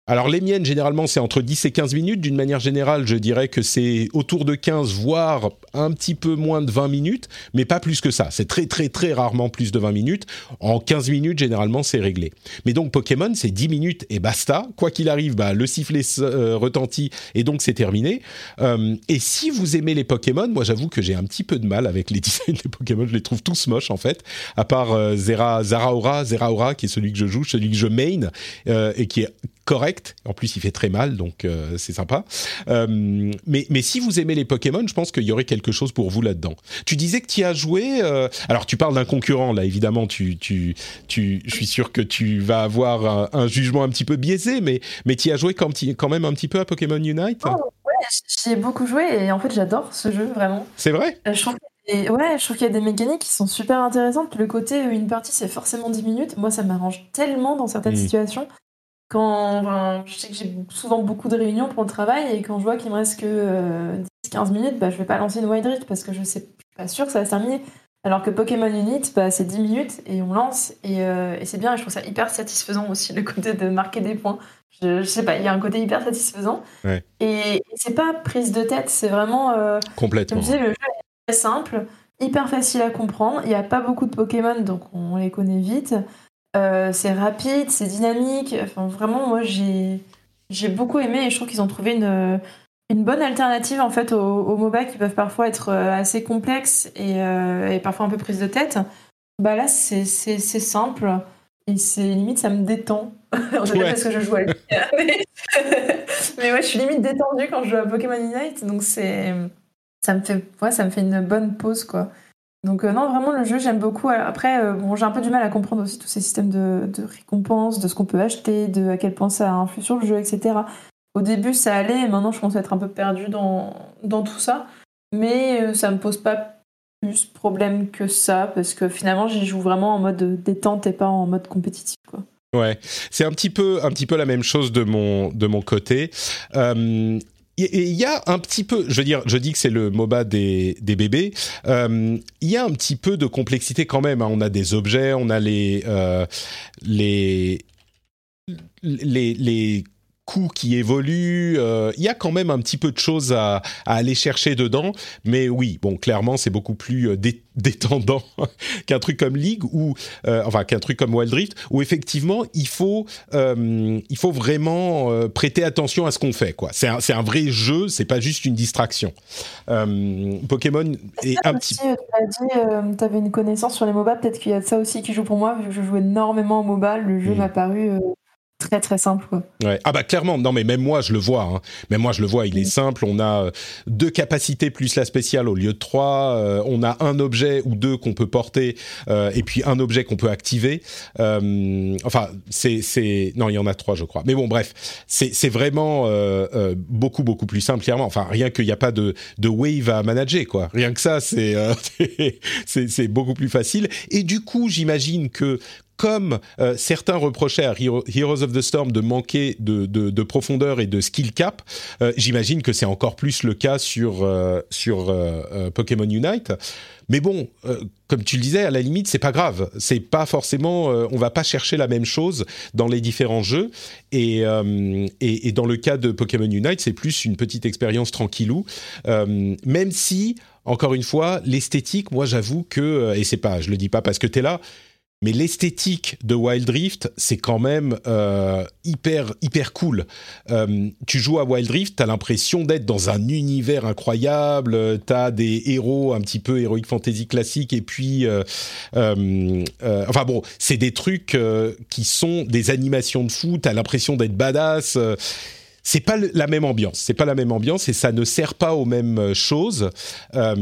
alors les miennes, généralement, c'est entre 10 et 15 minutes. D'une manière générale, je dirais que c'est autour de 15, voire un petit peu moins de 20 minutes, mais pas plus que ça. C'est très très très rarement plus de 20 minutes. En 15 minutes, généralement, c'est réglé. Mais donc Pokémon, c'est 10 minutes et basta. Quoi qu'il arrive, bah, le sifflet euh, retentit et donc c'est terminé. Euh, et si vous aimez les Pokémon, moi j'avoue que j'ai un petit peu de mal avec les designs des Pokémon. Je les trouve tous moches en fait, à part euh, Zera, Zeraora, Zeraora, qui est celui que je joue, celui que je main, et qui est correct. En plus, il fait très mal, donc euh, c'est sympa. Euh, mais, mais si vous aimez les Pokémon, je pense qu'il y aurait quelque chose pour vous là-dedans. Tu disais que tu as joué. Euh, alors, tu parles d'un concurrent, là, évidemment. Tu, tu, tu, je suis sûr que tu vas avoir un, jugement un petit peu biaisé, mais, mais tu as joué quand, quand, même un petit peu à Pokémon Unite? Oh, Ouais, j'y ai beaucoup joué et en fait, j'adore ce jeu, vraiment. C'est vrai? Je trouve Et ouais, je trouve qu'il y a des mécaniques qui sont super intéressantes. Le côté une partie c'est forcément 10 minutes, moi ça m'arrange tellement dans certaines Mm. situations. Quand enfin, je sais que j'ai souvent beaucoup de réunions pour le travail et quand je vois qu'il me reste que 10-15 minutes, bah, je vais pas lancer une Wild Rift parce que je sais je suis pas sûre que ça va se terminer. Alors que Pokémon Unit, bah, c'est 10 minutes et on lance et, euh, et c'est bien et je trouve ça hyper satisfaisant aussi le côté de marquer des points. Je, je sais pas, il y a un côté hyper satisfaisant. Ouais. Et, et c'est pas prise de tête, c'est vraiment. euh, Complètement. comme je disais, le jeu est très simple, hyper facile à comprendre. Il n'y a pas beaucoup de Pokémon, donc on les connaît vite. Euh, c'est rapide, c'est dynamique. Enfin, vraiment, moi, j'ai j'ai beaucoup aimé et je trouve qu'ils ont trouvé une, une bonne alternative en fait aux, aux MOBA qui peuvent parfois être euh, assez complexes et, euh, et parfois un peu prise de tête. Bah là, c'est simple et c'est limite, ça me détend. On dirait Ouais. parce que je joue à lui. mais, mais ouais, je suis limite détendue quand je joue à Pokémon Unite, donc c'est ça me fait ouais, ça me fait une bonne pause quoi. Donc euh, non, vraiment le jeu j'aime beaucoup. Après, euh, bon, j'ai un peu du mal à comprendre aussi tous ces systèmes de, récompenses, de ce qu'on peut acheter, de à quel point ça influe sur le jeu, etc. Au début ça allait, et maintenant je commence à être un peu perdue dans, tout ça. Mais euh, ça me pose pas plus problème que ça, parce que finalement j'y joue vraiment en mode détente et pas en mode compétitif. Quoi. Ouais, c'est un petit peu, la même chose de mon, côté. Il y a un petit peu, je veux dire, je dis que c'est le MOBA des, des bébés. euh, Il y a un petit peu de complexité quand même. hein. On a des objets, on a les euh, les les, les coups qui évoluent. euh, Il y a quand même un petit peu de choses à, à aller chercher dedans. Mais oui, bon, clairement, c'est beaucoup plus euh, dé- détendant qu'un truc comme League ou euh, enfin qu'un truc comme Wild Rift où effectivement il faut euh, il faut vraiment prêter attention à ce qu'on fait quoi. C'est un c'est un vrai jeu, c'est pas juste une distraction. Pokémon est un petit tu dit, avais une connaissance sur les MOBA, peut-être qu'il y a ça aussi qui joue pour moi, vu que je joue énormément au MOBA, le jeu Mm. m'a paru très très simple. Quoi. Ouais. Ah bah clairement, non mais même moi je le vois, hein. même moi je le vois, il est simple, on a euh, deux capacités plus la spéciale au lieu de trois, euh, on a un objet ou deux qu'on peut porter euh, et puis un objet qu'on peut activer. Euh, enfin c'est c'est non il y en a trois je crois, mais bon bref c'est c'est vraiment euh, euh, beaucoup beaucoup plus simple clairement. Enfin rien qu'il n'y a pas de de wave à manager quoi, rien que ça c'est euh, c'est c'est beaucoup plus facile et du coup j'imagine que comme euh, certains reprochaient à Hero- Heroes of the Storm de manquer de, de, de profondeur et de skill cap, euh, j'imagine que c'est encore plus le cas sur, euh, Pokémon Unite. Mais bon, comme tu le disais, à la limite, c'est pas grave. C'est pas forcément, on va pas chercher la même chose dans les différents jeux. Et, dans le cas de Pokémon Unite, c'est plus une petite expérience tranquillou. Même si, encore une fois, l'esthétique, moi, j'avoue que, et c'est pas, je le dis pas parce que t'es là, mais l'esthétique de Wild Rift, c'est quand même euh, hyper hyper cool. Euh, tu joues à Wild Rift, t'as l'impression d'être dans un univers incroyable. euh, T'as des héros un petit peu heroic fantasy classique et puis, euh, euh, euh, enfin bon, c'est des trucs qui sont des animations de fou. T'as l'impression d'être badass. C'est pas le- la même ambiance, c'est pas la même ambiance et ça ne sert pas aux mêmes euh, choses. Euh,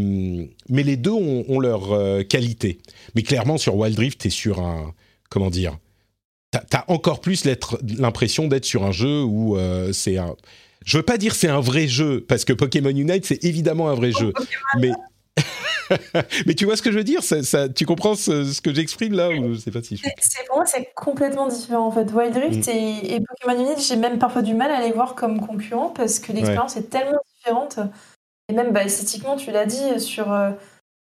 mais les deux ont, ont leur euh, qualité. Mais clairement, sur Wild Rift, t'es sur un comment dire T'as encore plus l'impression d'être sur un jeu où euh, c'est un. Je veux pas dire c'est un vrai jeu parce que Pokémon Unite c'est évidemment un vrai jeu, mais mais tu vois ce que je veux dire ça, ça- Tu comprends ce, ce que j'exprime là ou je sais pas si je... C'est- c'est- pour moi, c'est complètement différent en fait. Wild Rift Mm. et, et Pokémon Unite, j'ai même parfois du mal à les voir comme concurrents parce que l'expérience est tellement différente. Et même bah, esthétiquement, tu l'as dit, sur, euh,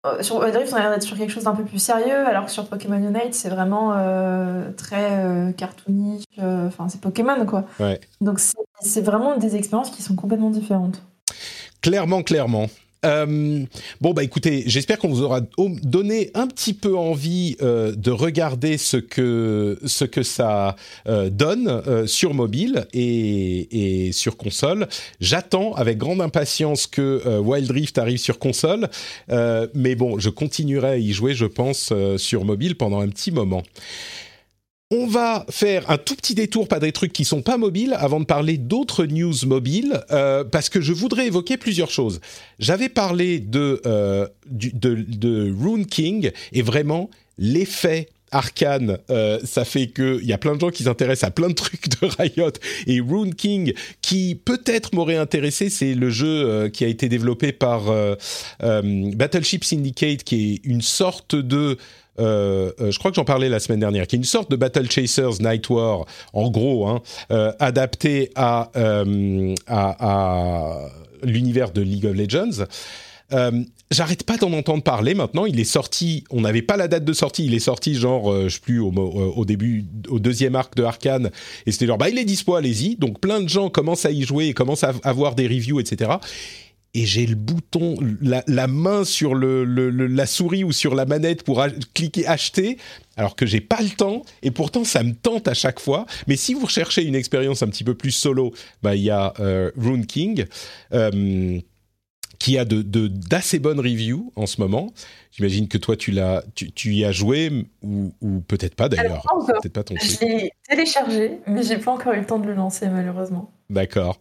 euh, sur Wild Rift, on a l'air d'être sur quelque chose d'un peu plus sérieux, alors que sur Pokémon Unite, c'est vraiment euh, très euh, cartoonish. euh, Enfin, c'est Pokémon quoi. Ouais. Donc, c'est vraiment des expériences qui sont complètement différentes. Clairement, clairement. Euh, bon bah écoutez, j'espère qu'on vous aura au- donné un petit peu envie euh, de regarder ce que ce que ça euh, donne euh, sur mobile et, et sur console. J'attends avec grande impatience que euh, Wild Rift arrive sur console, mais bon, je continuerai à y jouer, je pense, sur mobile pendant un petit moment. On va faire un tout petit détour, pas des trucs qui sont pas mobiles, avant de parler d'autres news mobiles, euh, parce que je voudrais évoquer plusieurs choses. J'avais parlé de, euh, de, Rune King et vraiment l'effet Arkane, euh, ça fait qu'il y a plein de gens qui s'intéressent à plein de trucs de Riot. Et Rune King, qui peut-être m'aurait intéressé, c'est le jeu qui a été développé par Battleship Syndicate, qui est une sorte de... je crois que j'en parlais la semaine dernière, qui est une sorte de Battle Chasers Night War, en gros, hein, adapté à, à, l'univers de League of Legends. Euh, j'arrête pas d'en entendre parler maintenant. Il est sorti, on n'avait pas la date de sortie, il est sorti genre, euh, je sais plus, au, début, au deuxième arc de Arkane, et c'était genre, bah il est dispo, allez-y. Donc plein de gens commencent à y jouer commencent à avoir des reviews, etc. Et j'ai le bouton, la, main sur le, la souris ou sur la manette pour cliquer acheter, alors que j'ai pas le temps, et pourtant ça me tente à chaque fois. Mais si vous recherchez une expérience un petit peu plus solo, bah il y a euh, Rune King. Euh, qui a de d'assez bonnes reviews en ce moment. J'imagine que toi, tu, l'as, tu, y as joué ou, peut-être pas d'ailleurs. Peut-être pas ton Je l'ai téléchargé, mais j'ai pas encore eu le temps de le lancer malheureusement. D'accord.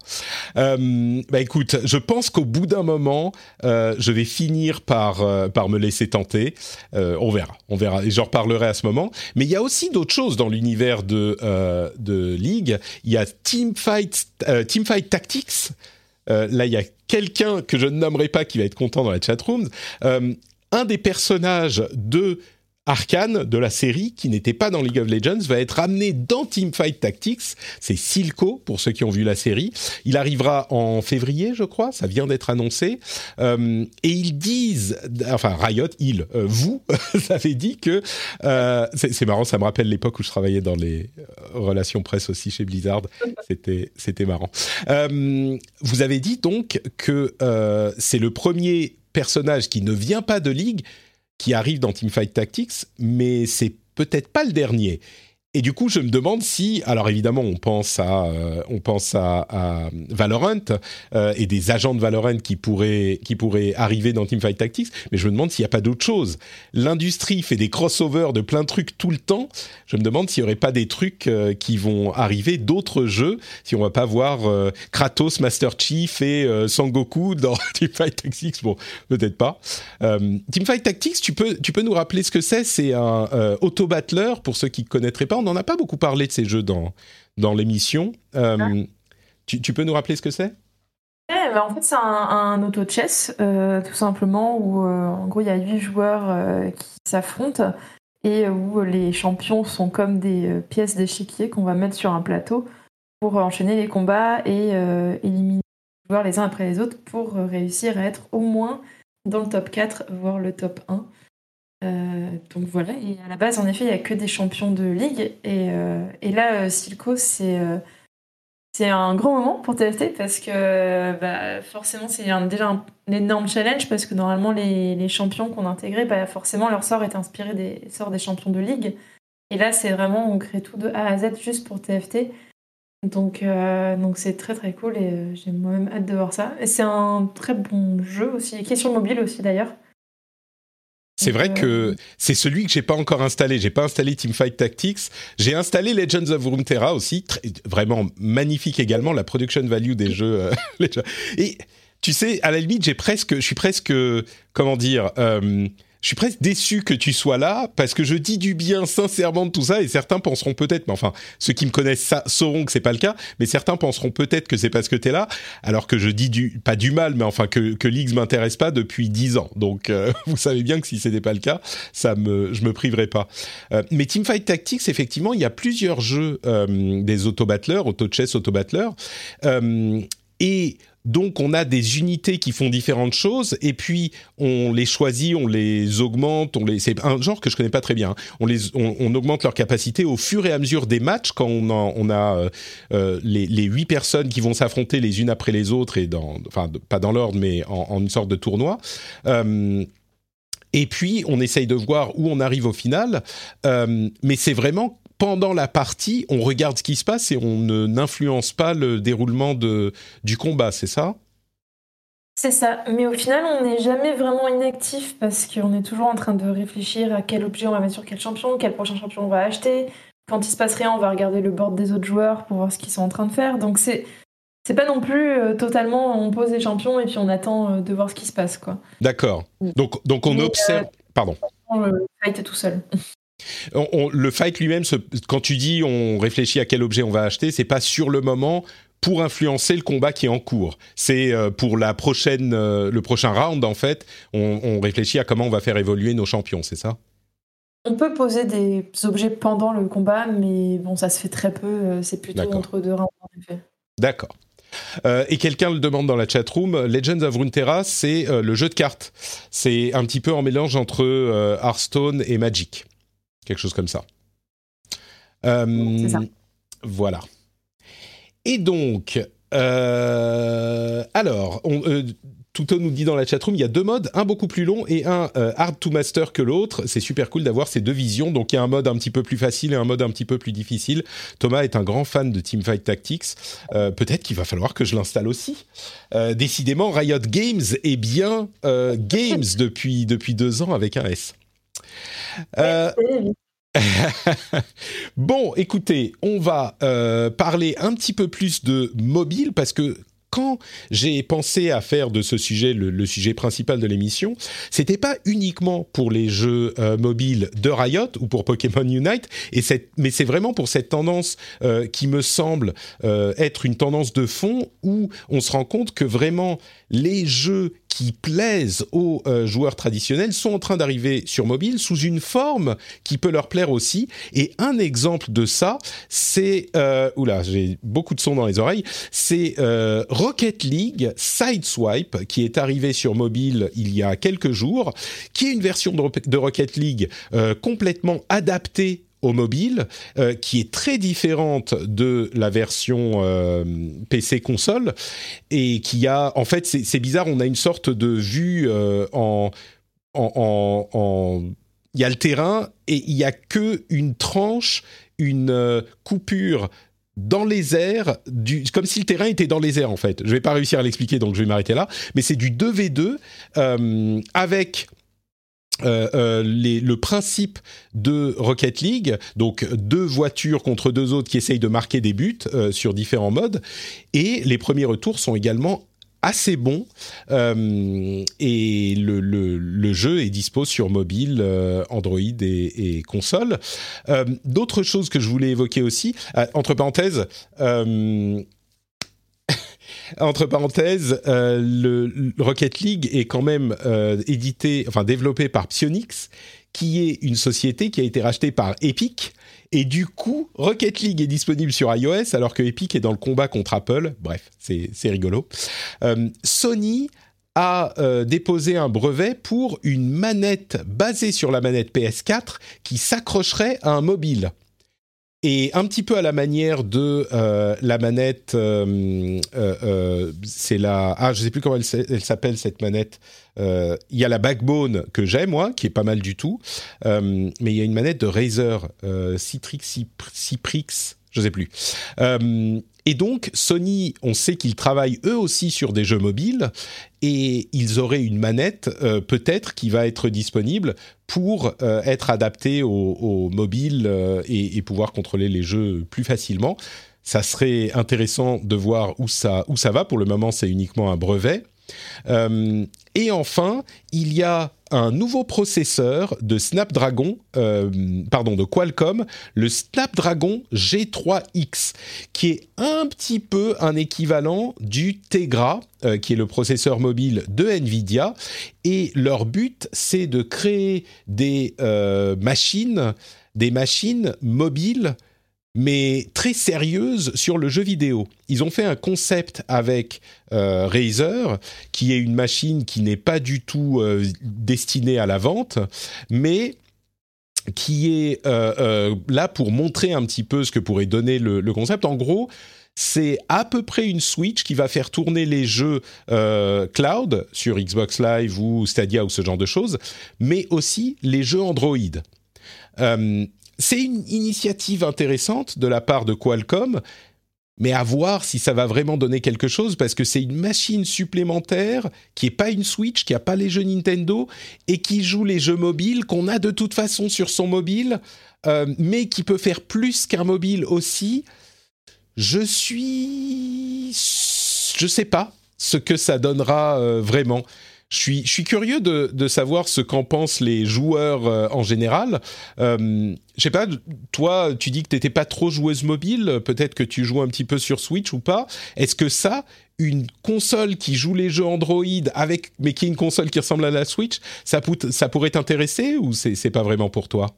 Euh, bah écoute, je pense qu'au bout d'un moment, euh, je vais finir par euh, par me laisser tenter. on verra, on verra. Et j'en reparlerai à ce moment. Mais il y a aussi d'autres choses dans l'univers de de League. Il y a Teamfight Teamfight Tactics. là, il y a quelqu'un que je ne nommerai pas qui va être content dans la chatroom, un des personnages de Arkane de la série, qui n'était pas dans League of Legends, va être amené dans Teamfight Tactics. C'est Silco, pour ceux qui ont vu la série. Il arrivera en février, je crois, ça vient d'être annoncé. Euh, et ils disent, enfin Riot, ils, euh, vous, avez dit que... Euh, c'est marrant, ça me rappelle l'époque où je travaillais dans les relations presse aussi chez Blizzard. C'était c'était marrant. vous avez dit donc que c'est le premier personnage qui ne vient pas de League qui arrive dans Teamfight Tactics, mais c'est peut-être pas le dernier. Et du coup, je me demande si, alors évidemment, on pense à, euh, on pense à, à Valorant euh, et des agents de Valorant qui pourraient, qui pourraient arriver dans Teamfight Tactics, mais je me demande s'il n'y a pas d'autre chose. L'industrie fait des crossovers de plein de trucs tout le temps. Je me demande s'il n'y aurait pas des trucs euh, qui vont arriver, d'autres jeux, si on va pas voir Kratos, Master Chief et Sangoku dans Teamfight Tactics. Bon, peut-être pas. Teamfight Tactics, tu peux, tu peux nous rappeler ce que c'est? C'est un auto-battler pour ceux qui ne connaîtraient pas on n'en a pas beaucoup parlé de ces jeux dans, dans l'émission. Euh, ah. tu, peux nous rappeler ce que c'est? Bah, en fait, c'est un, auto-chess, euh, tout simplement, où euh, en gros, il y a huit joueurs qui s'affrontent et où les champions sont comme des pièces d'échiquier qu'on va mettre sur un plateau pour enchaîner les combats et éliminer les joueurs les uns après les autres pour réussir à être au moins dans le top 4, voire le top 1. Euh, donc voilà, et à la base, en effet, il n'y a que des champions de ligue. Et, euh, là, euh, Silco, c'est c'est un grand moment pour TFT parce que bah, forcément, c'est déjà un, énorme challenge parce que normalement, les, champions qu'on a intégrés, bah, forcément, leur sort est inspiré des sorts des champions de ligue. Et là, c'est vraiment, on crée tout de A à Z juste pour TFT. Donc, donc c'est très très cool et j'ai moi-même hâte de voir ça. Et c'est un très bon jeu aussi, qui est sur mobile aussi d'ailleurs. C'est vrai que c'est celui que j'ai pas encore installé. J'ai pas installé Teamfight Tactics. J'ai installé Legends of Runeterra aussi, vraiment magnifique également la production value des jeux. Euh, et tu sais, à la limite, j'ai presque, je suis presque, comment dire. Euh, je suis presque déçu que tu sois là parce que je dis du bien sincèrement de tout ça et certains penseront peut-être, mais enfin ceux qui me connaissent ça, sauront que c'est pas le cas, mais certains penseront peut-être que c'est parce que tu es là, alors que je dis du pas du mal, mais enfin que que Leagues m'intéresse pas depuis dix ans. Donc euh, vous savez bien que si c'était pas le cas, ça me je me priverai pas. Euh, mais Teamfight Tactics, effectivement, il y a plusieurs jeux euh, des auto-battleurs, auto-chess, auto-battleurs. et donc on a des unités qui font différentes choses et puis on les choisit, on les augmente, on les c'est un genre que je connais pas très bien. Hein. On augmente leur capacité au fur et à mesure des matchs quand on a, on a euh, euh, les huit personnes qui vont s'affronter les unes après les autres et dans enfin pas dans l'ordre mais en, une sorte de tournoi. Euh, et puis, on essaye de voir où on arrive au final. mais c'est vraiment pendant la partie, on regarde ce qui se passe et on n'influence pas le déroulement de, du combat, c'est ça? C'est ça, mais au final, on n'est jamais vraiment inactif parce qu'on est toujours en train de réfléchir à quel objet on va mettre sur quel champion, quel prochain champion on va acheter. Quand il se passe rien, on va regarder le board des autres joueurs pour voir ce qu'ils sont en train de faire. Donc c'est c'est pas non plus euh, totalement on pose les champions et puis on attend euh, de voir ce qui se passe quoi. D'accord. Donc donc on observe. Pardon. Le fight tout seul. Le fight lui-même, quand tu dis on réfléchit à quel objet on va acheter, c'est pas sur le moment pour influencer le combat qui est en cours. C'est euh, pour la prochaine, euh, le prochain round en fait, on, réfléchit à comment on va faire évoluer nos champions, c'est ça? On peut poser des objets pendant le combat, mais bon, ça se fait très peu. Euh, c'est plutôt entre deux rounds en effet. D'accord. et quelqu'un le demande dans la chatroom, Legends of Runeterra, c'est le jeu de cartes. C'est un petit peu en mélange entre Hearthstone et Magic. Quelque chose comme ça. ça. Voilà. Et donc, euh, alors, on, euh, Touto nous dit dans la chatroom, il y a deux modes, un beaucoup plus long et un euh, hard to master que l'autre. C'est super cool d'avoir ces deux visions. Donc il y a un mode un petit peu plus facile et un mode un petit peu plus difficile. Thomas est un grand fan de Teamfight Tactics. Peut-être qu'il va falloir que je l'installe aussi. décidément, Riot Games est bien Games depuis, depuis deux ans avec un S. bon, écoutez, on va euh, parler un petit peu plus de mobile parce que quand j'ai pensé à faire de ce sujet le, sujet principal de l'émission, c'était pas uniquement pour les jeux euh, mobiles de Riot ou pour Pokémon Unite, et mais c'est vraiment pour cette tendance euh, qui me semble être une tendance de fond où on se rend compte que vraiment les jeux qui plaisent aux euh, joueurs traditionnels sont en train d'arriver sur mobile sous une forme qui peut leur plaire aussi. Et un exemple de ça, c'est euh, oula, j'ai beaucoup de son dans les oreilles. C'est euh, Rocket League Sideswipe qui est arrivé sur mobile il y a quelques jours, qui est une version de Rocket League euh, complètement adaptée au mobile, euh, qui est très différente de la version euh, PC console et qui a, en fait, c'est bizarre, on a une sorte de vue euh, en, en, en, il y a le terrain et il y a que une tranche, une coupure dans les airs, du, comme si le terrain était dans les airs en fait. Je vais pas réussir à l'expliquer, donc je vais m'arrêter là. Mais c'est du 2v2 avec euh, euh, le principe de Rocket League, donc deux voitures contre deux autres qui essayent de marquer des buts euh, sur différents modes, et les premiers retours sont également assez bons et le, jeu est dispo sur mobile, Android et, et console. D'autres choses que je voulais évoquer aussi, entre parenthèses, entre parenthèses, euh, le, Rocket League est quand même euh, édité, enfin développé par Psyonix, qui est une société qui a été rachetée par Epic. Et du coup, Rocket League est disponible sur iOS alors que Epic est dans le combat contre Apple. Bref, c'est rigolo. Euh, Sony a déposé un brevet pour une manette basée sur la manette PS4 qui s'accrocherait à un mobile. Et un petit peu à la manière de euh, la manette, euh, euh, c'est la, ah je sais plus comment elle, s'appelle cette manette. Il y a la Backbone que j'ai moi, qui est pas mal du tout, mais il y a une manette de Razer Citrix, je sais plus. Et donc, Sony, on sait qu'ils travaillent eux aussi sur des jeux mobiles et ils auraient une manette euh, peut-être qui va être disponible pour euh, être adaptée au, mobile euh, et, et, pouvoir contrôler les jeux plus facilement. Ça serait intéressant de voir où ça, où ça va. Pour le moment, c'est uniquement un brevet. Euh, et enfin, il y a un nouveau processeur de Snapdragon, euh, pardon, de Qualcomm, le Snapdragon G3X, qui est un petit peu un équivalent du Tegra, euh, qui est le processeur mobile de Nvidia. Et leur but, c'est de créer des machines, des machines mobiles mais très sérieuse sur le jeu vidéo. Ils ont fait un concept avec euh, Razer, qui est une machine qui n'est pas du tout euh, destinée à la vente, mais qui est euh, là pour montrer un petit peu ce que pourrait donner le, concept. En gros, c'est à peu près une Switch qui va faire tourner les jeux cloud sur Xbox Live ou Stadia ou ce genre de choses, mais aussi les jeux Android c'est une initiative intéressante de la part de Qualcomm, mais à voir si ça va vraiment donner quelque chose parce que c'est une machine supplémentaire qui est pas une Switch, qui a pas les jeux Nintendo et qui joue les jeux mobiles qu'on a de toute façon sur son mobile, euh, mais qui peut faire plus qu'un mobile aussi. Je suis, je sais pas ce que ça donnera euh, vraiment. Je suis, curieux de, savoir ce qu'en pensent les joueurs euh, en général. Euh, je sais pas, toi, tu dis que tu n'étais pas trop joueuse mobile, peut-être que tu joues un petit peu sur Switch ou pas. Est-ce que ça, une console qui joue les jeux Android avec, mais qui est une console qui ressemble à la Switch, ça, pourrait t'intéresser ou c'est pas vraiment pour toi?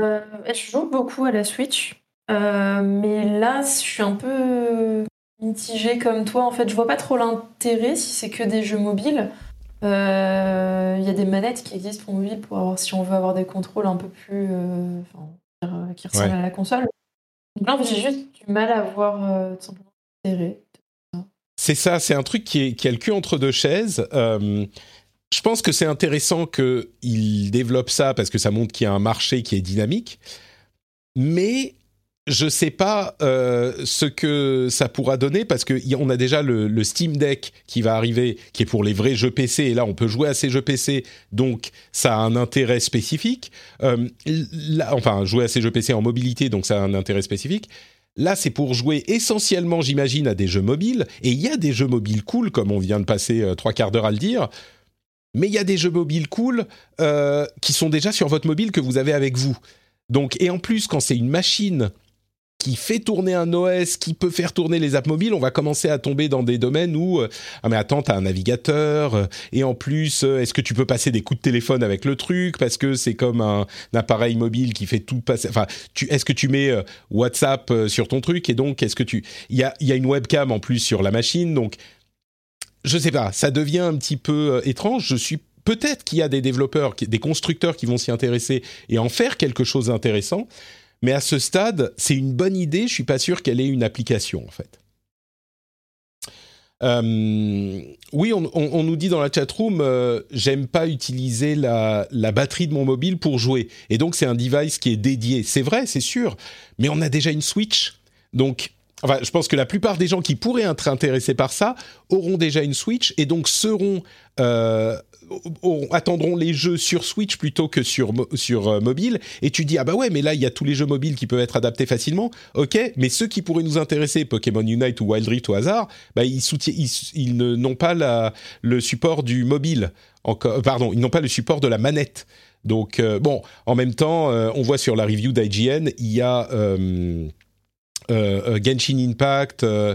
Euh, Je joue beaucoup à la Switch, euh, mais là, je suis un peu mitigée comme toi. En fait, je vois pas trop l'intérêt si c'est que des jeux mobiles. Euh, il y a des manettes qui existent pour mobile pour avoir, si on veut avoir des contrôles un peu plus. Euh, qui ressemblent à la console. Donc là, j'ai juste du mal à voir tout simplement l'intérêt. C'est ça, c'est un truc qui, est, qui a le cul entre deux chaises. je pense que c'est intéressant qu'il développe ça parce que ça montre qu'il y a un marché qui est dynamique. Mais je sais pas euh, ce que ça pourra donner parce que on a déjà le, Steam Deck qui va arriver, qui est pour les vrais jeux PC. Et là, on peut jouer à ces jeux PC, donc ça a un intérêt spécifique. Euh, enfin, jouer à ces jeux PC en mobilité, donc ça a un intérêt spécifique. Là, c'est pour jouer essentiellement, j'imagine, à des jeux mobiles. Et il y a des jeux mobiles cool, comme on vient de passer euh, trois quarts d'heure à le dire. Mais il y a des jeux mobiles cool qui sont déjà sur votre mobile que vous avez avec vous. Donc, et en plus, quand c'est une machine qui fait tourner un OS, qui peut faire tourner les apps mobiles, on va commencer à tomber dans des domaines où euh, ah mais attends, t'as un navigateur euh, et en plus, euh, est-ce que tu peux passer des coups de téléphone avec le truc? Parce que c'est comme un, appareil mobile qui fait tout passer. Enfin, est-ce que tu mets WhatsApp sur ton truc? Et donc est-ce que tu, il y a, y a une webcam en plus sur la machine, donc je sais pas, ça devient un petit peu étrange. Je suis peut-être qu'il y a des développeurs, des constructeurs qui vont s'y intéresser et en faire quelque chose d'intéressant. Mais à ce stade, c'est une bonne idée. Je suis pas sûr qu'elle ait une application en fait. Euh, oui, on, nous dit dans la chatroom, euh, j'aime pas utiliser la, la, batterie de mon mobile pour jouer. Et donc, c'est un device qui est dédié. C'est vrai, c'est sûr. Mais on a déjà une Switch. Donc, enfin, je pense que la plupart des gens qui pourraient être intéressés par ça auront déjà une Switch et donc euh, attendront les jeux sur Switch plutôt que sur, sur euh, mobile, et tu dis ah bah ouais mais là il y a tous les jeux mobiles qui peuvent être adaptés facilement, ok, mais ceux qui pourraient nous intéresser, Pokémon Unite ou Wild Rift au hasard, bah ils, ils, n'ont pas le support du mobile, encore, pardon, ils n'ont pas le support de la manette. Donc euh, bon, en même temps, euh, on voit sur la review d'IGN, il y a euh, euh, Genshin Impact, euh,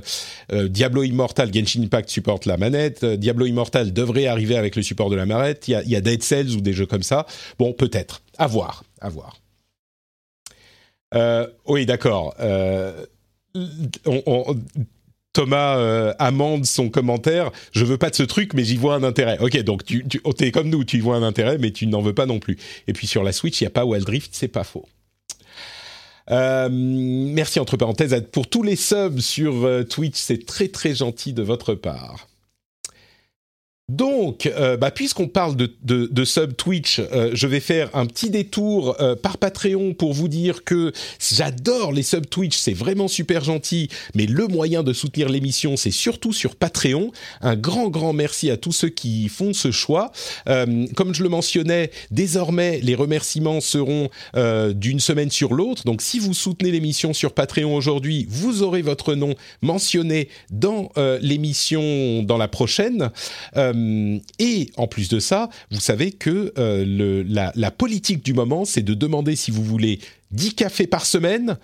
Diablo Immortal, Genshin Impact supporte la manette, Diablo Immortal devrait arriver avec le support de la manette, il y a, Dead Cells ou des jeux comme ça. Bon, peut-être, à voir, à voir. oui, d'accord. Thomas amende son commentaire. Je veux pas de ce truc, mais j'y vois un intérêt. Ok, donc tu, oh, es comme nous, tu y vois un intérêt, mais tu n'en veux pas non plus. Et puis sur la Switch, il y a pas Wild Rift, c'est pas faux. Euh, merci entre parenthèses pour tous les subs sur euh, Twitch, c'est très très gentil de votre part. Donc, euh, bah, puisqu'on parle de, de, sub Twitch, euh, je vais faire un petit détour euh, par Patreon pour vous dire que j'adore les sub Twitch, c'est vraiment super gentil, mais le moyen de soutenir l'émission, c'est surtout sur Patreon. Un grand, grand merci à tous ceux qui font ce choix. comme je le mentionnais, désormais, les remerciements seront d'une semaine sur l'autre. Donc, si vous soutenez l'émission sur Patreon aujourd'hui, vous aurez votre nom mentionné dans l'émission dans la prochaine. Euh, et en plus de ça, vous savez que euh, la, politique du moment, c'est de demander si vous voulez 10 cafés par semaine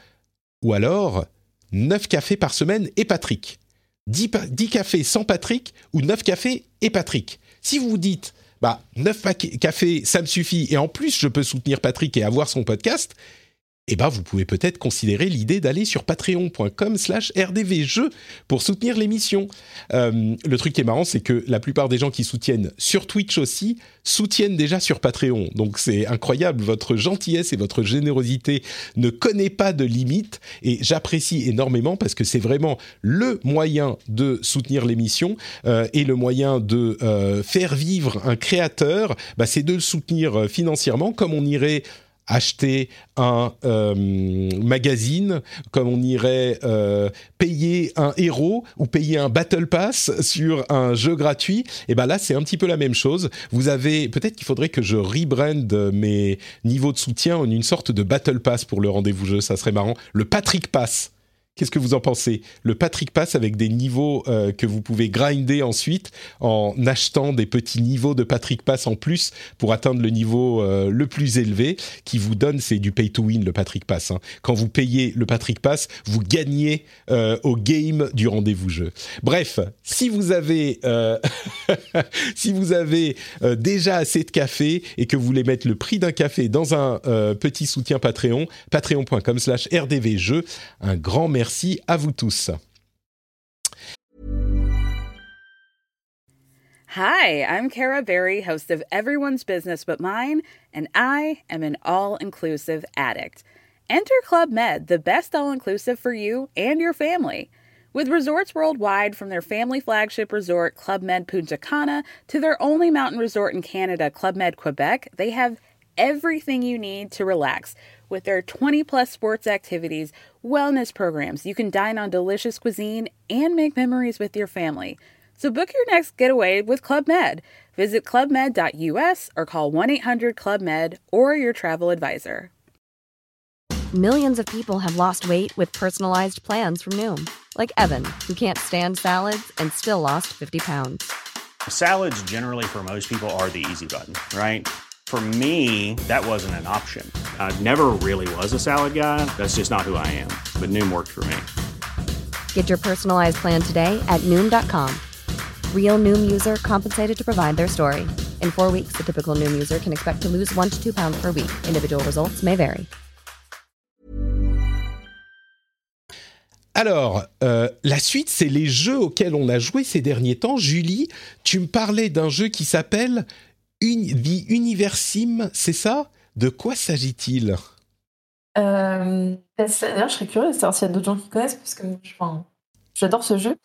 ou alors 9 cafés par semaine et Patrick. 10, 10 cafés sans Patrick ou 9 cafés et Patrick. Si vous vous dites, bah, 9 cafés, ça me suffit, et en plus je peux soutenir Patrick et avoir son podcast, eh ben, vous pouvez peut-être considérer l'idée d'aller sur patreon.com slash rdvjeux pour soutenir l'émission. Euh, le truc qui est marrant, c'est que la plupart des gens qui soutiennent sur Twitch aussi soutiennent déjà sur Patreon. Donc c'est incroyable, votre gentillesse et votre générosité ne connaît pas de limite et j'apprécie énormément parce que c'est vraiment le moyen de soutenir l'émission euh, et le moyen de euh, faire vivre un créateur, bah, c'est de le soutenir financièrement comme on irait acheter un euh, magazine, comme on irait euh, payer un héros ou payer un battle pass sur un jeu gratuit, et ben là c'est un petit peu la même chose. Vous avez peut-être qu'il faudrait que je rebrand mes niveaux de soutien en une sorte de battle pass pour le rendez-vous jeu, ça serait marrant. Le Patrick Pass Qu'est-ce que vous en pensez? Le Patrick Pass avec des niveaux euh, que vous pouvez grinder ensuite en achetant des petits niveaux de Patrick Pass en plus pour atteindre le niveau euh, le plus élevé qui vous donne, c'est du pay to win le Patrick Pass. Hein. Quand vous payez le Patrick Pass, vous gagnez euh, au game du rendez-vous jeu. Bref, si vous avez si vous avez déjà assez de café et que vous voulez mettre le prix d'un café dans un petit soutien Patreon, patreon.com/rdvjeux, un grand merci Merci à vous tous. Hi, I'm Kara Berry, host of Everyone's Business But Mine, and I am an all inclusive addict. Enter Club Med, the best all inclusive for you and your family. With resorts worldwide, from their family flagship resort, Club Med Punta Cana, to their only mountain resort in Canada, Club Med Quebec, they have everything you need to relax with their 20 plus sports activities, wellness programs. You can dine on delicious cuisine and make memories with your family. So book your next getaway with Club Med. Visit clubmed.us or call 1 800 Club Med or your travel advisor. Millions of people have lost weight with personalized plans from Noom, like Evan, who can't stand salads and still lost 50 pounds. Salads, generally, for most people, are the easy button, right? For me, that wasn't an option. I never really was a salad guy. That's just not who I am. But Noom worked for me. Get your personalized plan today at Noom.com. Real Noom user compensated to provide their story. In four weeks, the typical Noom user can expect to lose one to two pounds per week. Individual results may vary. Alors, euh, la suite, c'est les jeux auxquels on a joué ces derniers temps. Julie, tu me parlais d'un jeu qui s'appelle The Universim, c'est ça? De quoi s'agit-il? Euh, D'ailleurs, je serais curieuse de savoir s'il y a d'autres gens qui connaissent, parce que j'adore ce jeu.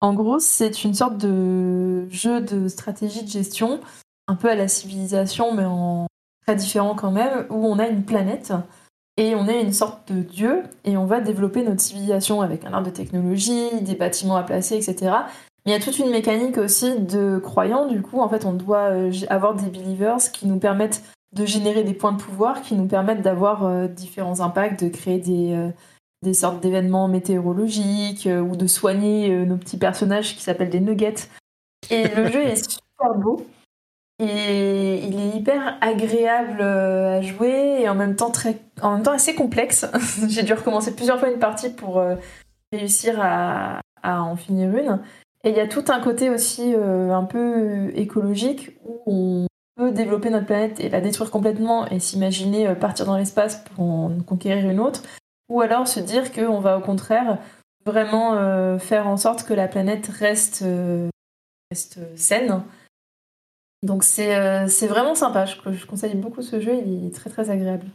En gros, c'est une sorte de jeu de stratégie de gestion, un peu à la civilisation, mais très différent quand même, où on a une planète et on est une sorte de dieu et on va développer notre civilisation avec un arbre de technologie, des bâtiments à placer, etc. Il y a toute une mécanique aussi de croyants, du coup, en fait, on doit euh, avoir des believers qui nous permettent de générer des points de pouvoir, qui nous permettent d'avoir euh, différents impacts, de créer des, euh, des sortes d'événements météorologiques ou de soigner nos petits personnages qui s'appellent des nuggets. Et le jeu est super beau. Et il est hyper agréable à jouer et en même temps, très, en même temps assez complexe. J'ai dû recommencer plusieurs fois une partie pour réussir à, à en finir une. Et il y a tout un côté aussi euh, un peu écologique où on peut développer notre planète et la détruire complètement et s'imaginer euh, partir dans l'espace pour en conquérir une autre, ou alors se dire qu'on va au contraire vraiment euh, faire en sorte que la planète reste, reste saine. Donc c'est vraiment sympa, je, conseille beaucoup ce jeu, il est très très agréable.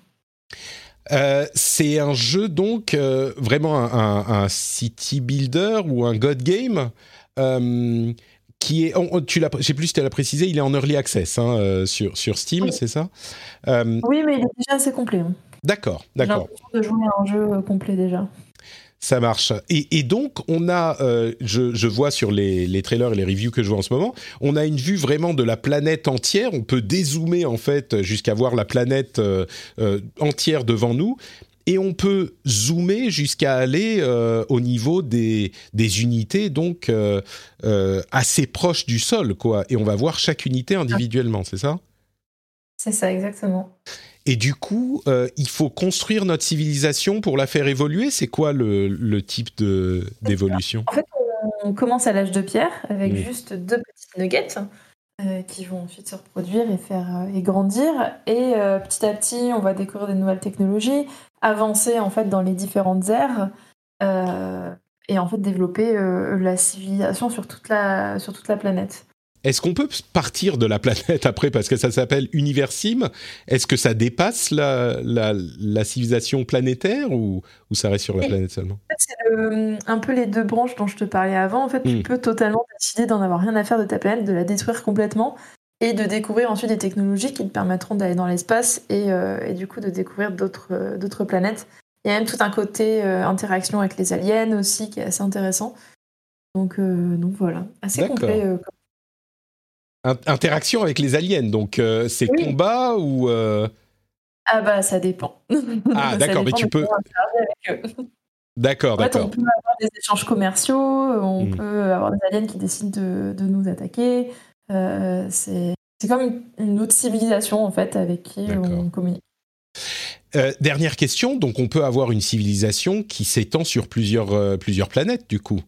c'est un jeu donc vraiment un, city builder ou un god game? Euh, qui est, tu l'as, je sais plus si tu l'as précisé, il est en early access hein, euh, sur, sur Steam, c'est ça? Euh, Oui, mais il est déjà assez complet. Hein. D'accord, d'accord. J'ai de jouer à un jeu complet déjà. Ça marche. Et, donc, on a, je, je, vois sur les, les, trailers et les reviews que je vois en ce moment, on a une vue vraiment de la planète entière. On peut dézoomer, en fait, jusqu'à voir la planète entière devant nous et on peut zoomer jusqu'à aller euh, au niveau des, des unités, donc euh, euh, assez proches du sol, quoi. Et on va voir chaque unité individuellement, c'est ça? C'est ça, exactement. Et du coup, il faut construire notre civilisation pour la faire évoluer? C'est quoi le, le type d'évolution? En fait, on commence à l'âge de pierre avec juste deux petites nuggets qui vont ensuite se reproduire et faire et grandir. Et petit à petit, on va découvrir des nouvelles technologies avancer en fait dans les différentes aires euh, et en fait développer euh, la civilisation sur toute la, sur toute la planète. Est-ce qu'on peut partir de la planète après parce que ça s'appelle Universim Est-ce que ça dépasse la, la, civilisation planétaire ou, ou, ça reste sur la planète seulement? C'est un peu les deux branches dont je te parlais avant. En fait, tu hmm. peux totalement décider d'en avoir rien à faire de ta planète, de la détruire complètement et de découvrir ensuite des technologies qui te permettront d'aller dans l'espace et, euh, du coup de découvrir d'autres euh, d'autres planètes. Il y a même tout un côté euh, interaction avec les aliens aussi qui est assez intéressant. Donc, donc voilà, assez complet. Interaction avec les aliens, donc c'est combat ou Ah bah ça dépend. Ah d'accord, mais tu peux. D'accord, fait, on d'accord. peut avoir des échanges commerciaux, on Mm. peut avoir des aliens qui décident de, de nous attaquer. Euh, c'est comme une, une autre civilisation en fait avec qui on communique. Euh, dernière question, donc on peut avoir une civilisation qui s'étend sur plusieurs, euh, plusieurs planètes du coup?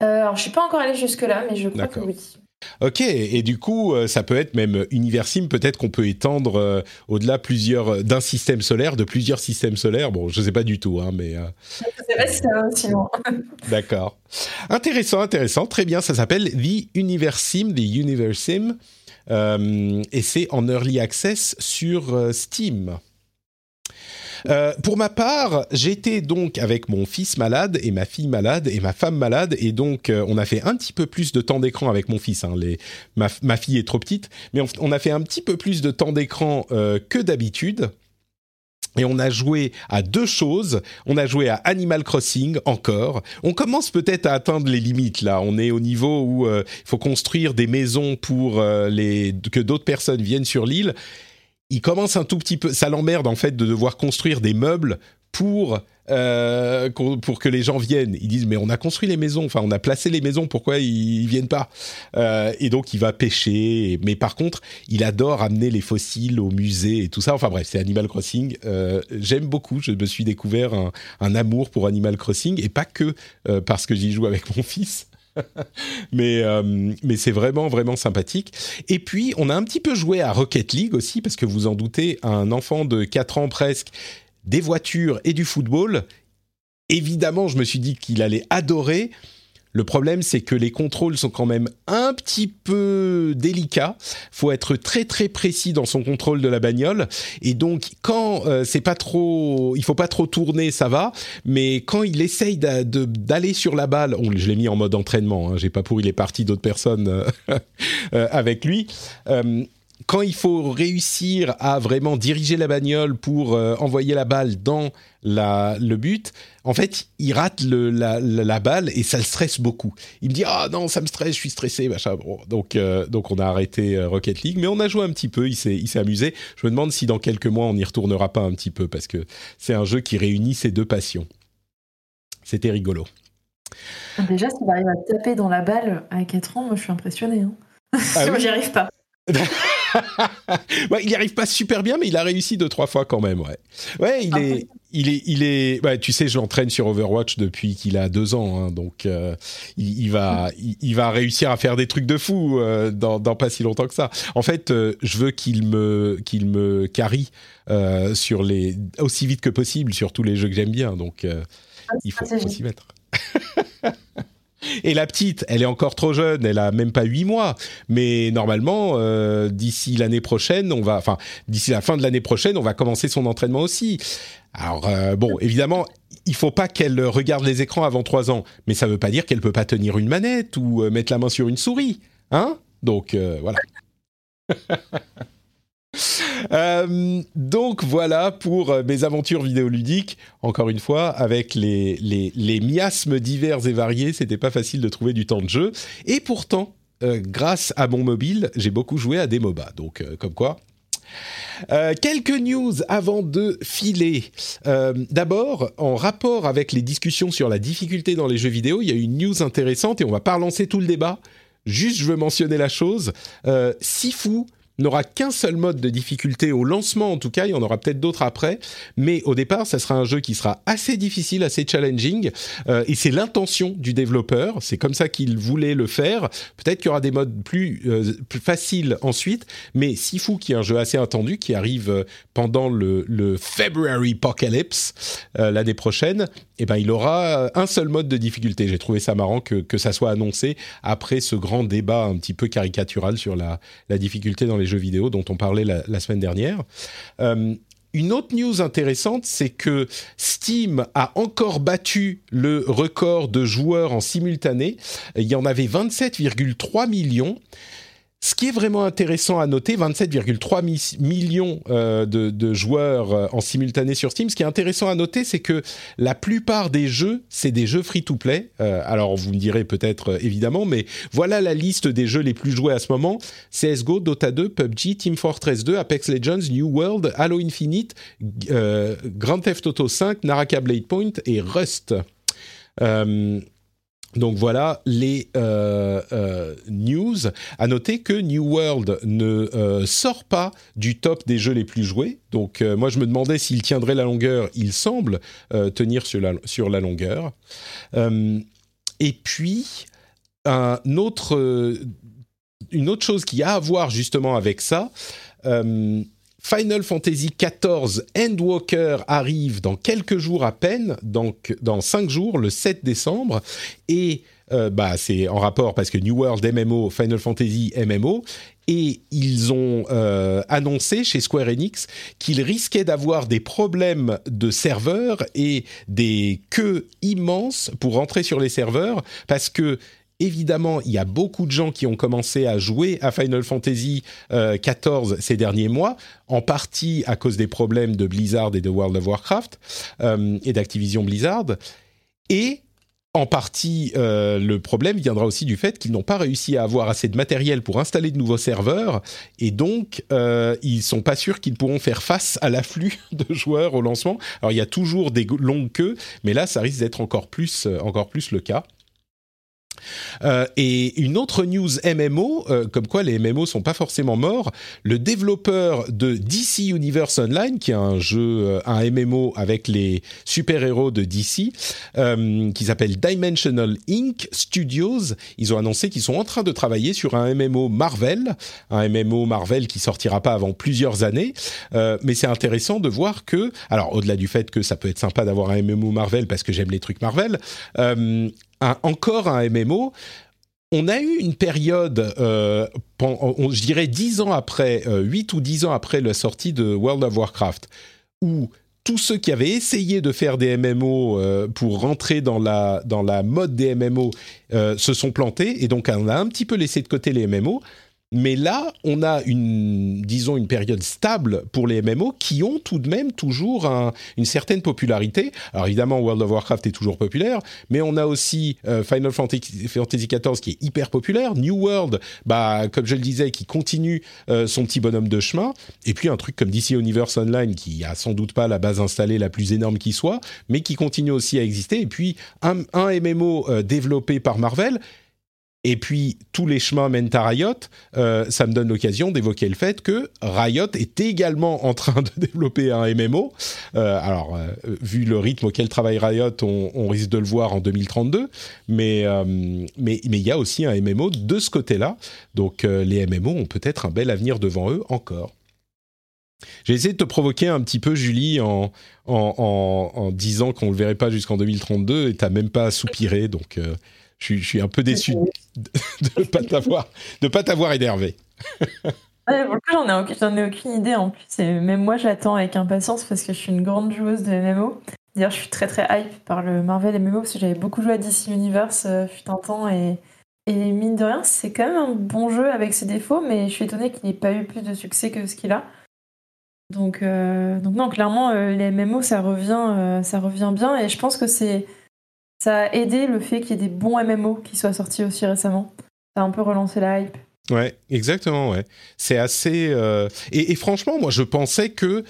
Alors je suis pas encore allée jusque là, mais je crois que oui. Ok, et du coup, euh, ça peut être même Universim, peut-être qu'on peut étendre euh, au-delà plusieurs euh, d'un système solaire, de plusieurs systèmes solaires. Bon, je sais pas du tout, hein, mais euh, Je sais pas si d'accord. Intéressant, intéressant, très bien. Ça s'appelle The Universim, The Universim, euh, et c'est en early access sur Steam. Euh, pour ma part, j'étais donc avec mon fils malade et ma fille malade et ma femme malade et donc euh, on a fait un petit peu plus de temps d'écran avec mon fils. hein. Ma, fille est trop petite, mais on, a fait un petit peu plus de temps d'écran euh, que d'habitude. Et on a joué à deux choses. On a joué à Animal Crossing encore. On commence peut-être à atteindre les limites là. On est au niveau où il faut construire des maisons pour que d'autres personnes viennent sur l'île. Il commence un tout petit peu. Ça l'emmerde en fait de devoir construire des meubles pour euh, pour que les gens viennent. Ils disent mais on a construit les maisons. Enfin on a placé les maisons. Pourquoi ils, ils viennent pas? Euh, Et donc il va pêcher. Mais par contre il adore amener les fossiles au musée et tout ça. Enfin bref, c'est Animal Crossing. Euh, J'aime beaucoup. Je me suis découvert un, amour pour Animal Crossing et pas que parce que j'y joue avec mon fils. mais euh, mais c'est vraiment vraiment sympathique. Et puis on a un petit peu joué à Rocket League aussi parce que vous en doutez, un enfant de 4 ans presque, des voitures et du football. Évidemment, je me suis dit qu'il allait adorer. Le problème, c'est que les contrôles sont quand même un petit peu délicats. Faut être très très précis dans son contrôle de la bagnole. Et donc, quand euh, c'est pas trop, il faut pas trop tourner, ça va. Mais quand il essaye d'aller sur la balle, je l'ai mis en mode entraînement. Hein, J'ai pas pourri les parties d'autres personnes euh, euh, avec lui. Euh, quand il faut réussir à vraiment diriger la bagnole pour euh, envoyer la balle dans la, le but, en fait, il rate le, la, la, la balle et ça le stresse beaucoup. Il me dit ah non ça me stresse, je suis stressé, machin. Bon, donc euh, donc on a arrêté euh, Rocket League, mais on a joué un petit peu, il s'est il s'est amusé. Je me demande si dans quelques mois on n'y retournera pas un petit peu parce que c'est un jeu qui réunit ces deux passions. C'était rigolo. Déjà, s'il arrive à taper dans la balle à 4 ans, moi je suis impressionnée. Hein. Ah moi oui j'y arrive pas. ouais, il n'y arrive pas super bien, mais il a réussi deux trois fois quand même. Ouais, ouais, il est, il est, il est. ouais, tu sais, je l'entraîne sur Overwatch depuis qu'il a deux ans, hein, donc euh, il, il va, il, il va réussir à faire des trucs de fou euh, dans, dans pas si longtemps que ça. En fait, euh, je veux qu'il me, qu'il me carry euh, sur les aussi vite que possible sur tous les jeux que j'aime bien. Donc, euh, il faut, faut s'y mettre. Et la petite, elle est encore trop jeune, elle a même pas huit mois. Mais normalement, euh, d'ici l'année prochaine, on va, enfin, d'ici la fin de l'année prochaine, on va commencer son entraînement aussi. Alors euh, bon, évidemment, il faut pas qu'elle regarde les écrans avant trois ans, mais ça veut pas dire qu'elle peut pas tenir une manette ou euh, mettre la main sur une souris, hein? Donc voilà. Euh, donc voilà pour euh, mes aventures vidéoludiques. Encore une fois, avec les, les, les miasmes divers et variés, c'était pas facile de trouver du temps de jeu. Et pourtant, euh, grâce à mon mobile, j'ai beaucoup joué à des MOBA. Donc comme quoi. Quelques news avant de filer. D'abord, en rapport avec les discussions sur la difficulté dans les jeux vidéo, il y a une news intéressante et on va pas relancer tout le débat. Juste, je veux mentionner la chose. Sifu n'aura qu'un seul mode de difficulté au lancement en tout cas, il y en aura peut-être d'autres après, mais au départ ça sera un jeu qui sera assez difficile, assez challenging, euh, et c'est l'intention du développeur, c'est comme ça qu'il voulait le faire, peut-être qu'il y aura des modes plus, euh, plus faciles ensuite, mais Sifu qui est un jeu assez attendu, qui arrive euh, pendant le, le February Apocalypse euh, l'année prochaine, eh ben, il aura un seul mode de difficulté. J'ai trouvé ça marrant que, que ça soit annoncé après ce grand débat un petit peu caricatural sur la, la difficulté dans les jeux vidéo dont on parlait la, la semaine dernière. Euh, une autre news intéressante, c'est que Steam a encore battu le record de joueurs en simultané. Il y en avait 27,3 millions. Ce qui est vraiment intéressant à noter, 27,3 millions euh, de, joueurs euh, en simultané sur Steam. Ce qui est intéressant à noter, c'est que la plupart des jeux, c'est des jeux free-to-play. Euh, alors vous me direz peut-être évidemment, mais voilà la liste des jeux les plus joués à ce moment CS:GO, Dota 2, PUBG, Team Fortress 2, Apex Legends, New World, Halo Infinite, Grand Theft Auto 5, Naraka Blade Point et Rust. Donc voilà les euh, euh, news. À noter que New World ne euh, sort pas du top des jeux les plus joués. Donc moi je me demandais s'il tiendrait la longueur. Il semble tenir sur la, longueur. et puis une autre chose qui a à voir justement avec ça. Final Fantasy XIV Endwalker arrive dans quelques jours à peine, donc dans 5 jours, le 7 décembre, et euh, bah, c'est en rapport parce que New World MMO, Final Fantasy MMO, et ils ont euh, annoncé chez Square Enix qu'ils risquaient d'avoir des problèmes de serveurs et des queues immenses pour rentrer sur les serveurs parce que évidemment, il y a beaucoup de gens qui ont commencé à jouer à Final Fantasy XIV euh, ces derniers mois, en partie à cause des problèmes de Blizzard et de World of Warcraft euh, et d'Activision Blizzard. Et en partie, euh, le problème viendra aussi du fait qu'ils n'ont pas réussi à avoir assez de matériel pour installer de nouveaux serveurs, et donc euh, ils sont pas sûrs qu'ils pourront faire face à l'afflux de joueurs au lancement. Alors il y a toujours des longues queues, mais là ça risque d'être encore plus, encore plus le cas. Euh, et une autre news MMO, euh, comme quoi les MMO sont pas forcément morts. Le développeur de DC Universe Online, qui est un jeu, euh, un MMO avec les super-héros de DC, qui s'appelle Dimensional Inc. Studios, ils ont annoncé qu'ils sont en train de travailler sur un MMO Marvel, un MMO Marvel qui sortira pas avant plusieurs années. mais c'est intéressant de voir que, alors au-delà du fait que ça peut être sympa d'avoir un MMO Marvel parce que j'aime les trucs Marvel, encore un MMO, on a eu une période, euh, je dirais 10 ans après, 8 euh, ou 10 ans après la sortie de World of Warcraft, où tous ceux qui avaient essayé de faire des MMO euh, pour rentrer dans la, dans la mode des MMO se sont plantés, et donc on a un petit peu laissé de côté les MMO. Mais là, on a une, disons, une période stable pour les MMO qui ont tout de même toujours une certaine popularité. Alors évidemment, World of Warcraft est toujours populaire, mais on a aussi euh, Final Fantasy, XIV qui est hyper populaire, New World, bah, comme je le disais, qui continue euh, son petit bonhomme de chemin, et puis un truc comme DC Universe Online qui a sans doute pas la base installée la plus énorme qui soit, mais qui continue aussi à exister, et puis un, MMO euh, développé par Marvel et puis tous les chemins mènent à Riot, euh, ça me donne l'occasion d'évoquer le fait que Riot est également en train de développer un MMO. Euh, alors, euh, vu le rythme auquel travaille Riot, on, risque de le voir en 2032, mais mais mais il y a aussi un MMO de ce côté-là. Donc les MMO ont peut-être un bel avenir devant eux encore. J'ai essayé de te provoquer un petit peu, Julie, en, en, en, disant qu'on ne le verrait pas jusqu'en 2032 et t'as même pas soupiré, donc je, suis un peu déçu de ne pas t'avoir, de pas t'avoir énervé. ouais, pour le j'en ai, aucune idée en plus. Et même moi, j'attends avec impatience parce que je suis une grande joueuse de MMO. D'ailleurs, je suis très très hype par le Marvel MMO parce que j'avais beaucoup joué à DC Universe euh, fut un temps et, et mine de rien, c'est quand même un bon jeu avec ses défauts, mais je suis étonnée qu'il n'ait pas eu plus de succès que ce qu'il a. Donc, euh, donc non, clairement, euh, les MMO, ça revient, ça revient bien et je pense que c'est ça a aidé le fait qu'il y ait des bons MMO qui soient sortis aussi récemment. Ça a un peu relancé la hype. Ouais, exactement, ouais. C'est assez. Euh, et, franchement, moi, je pensais que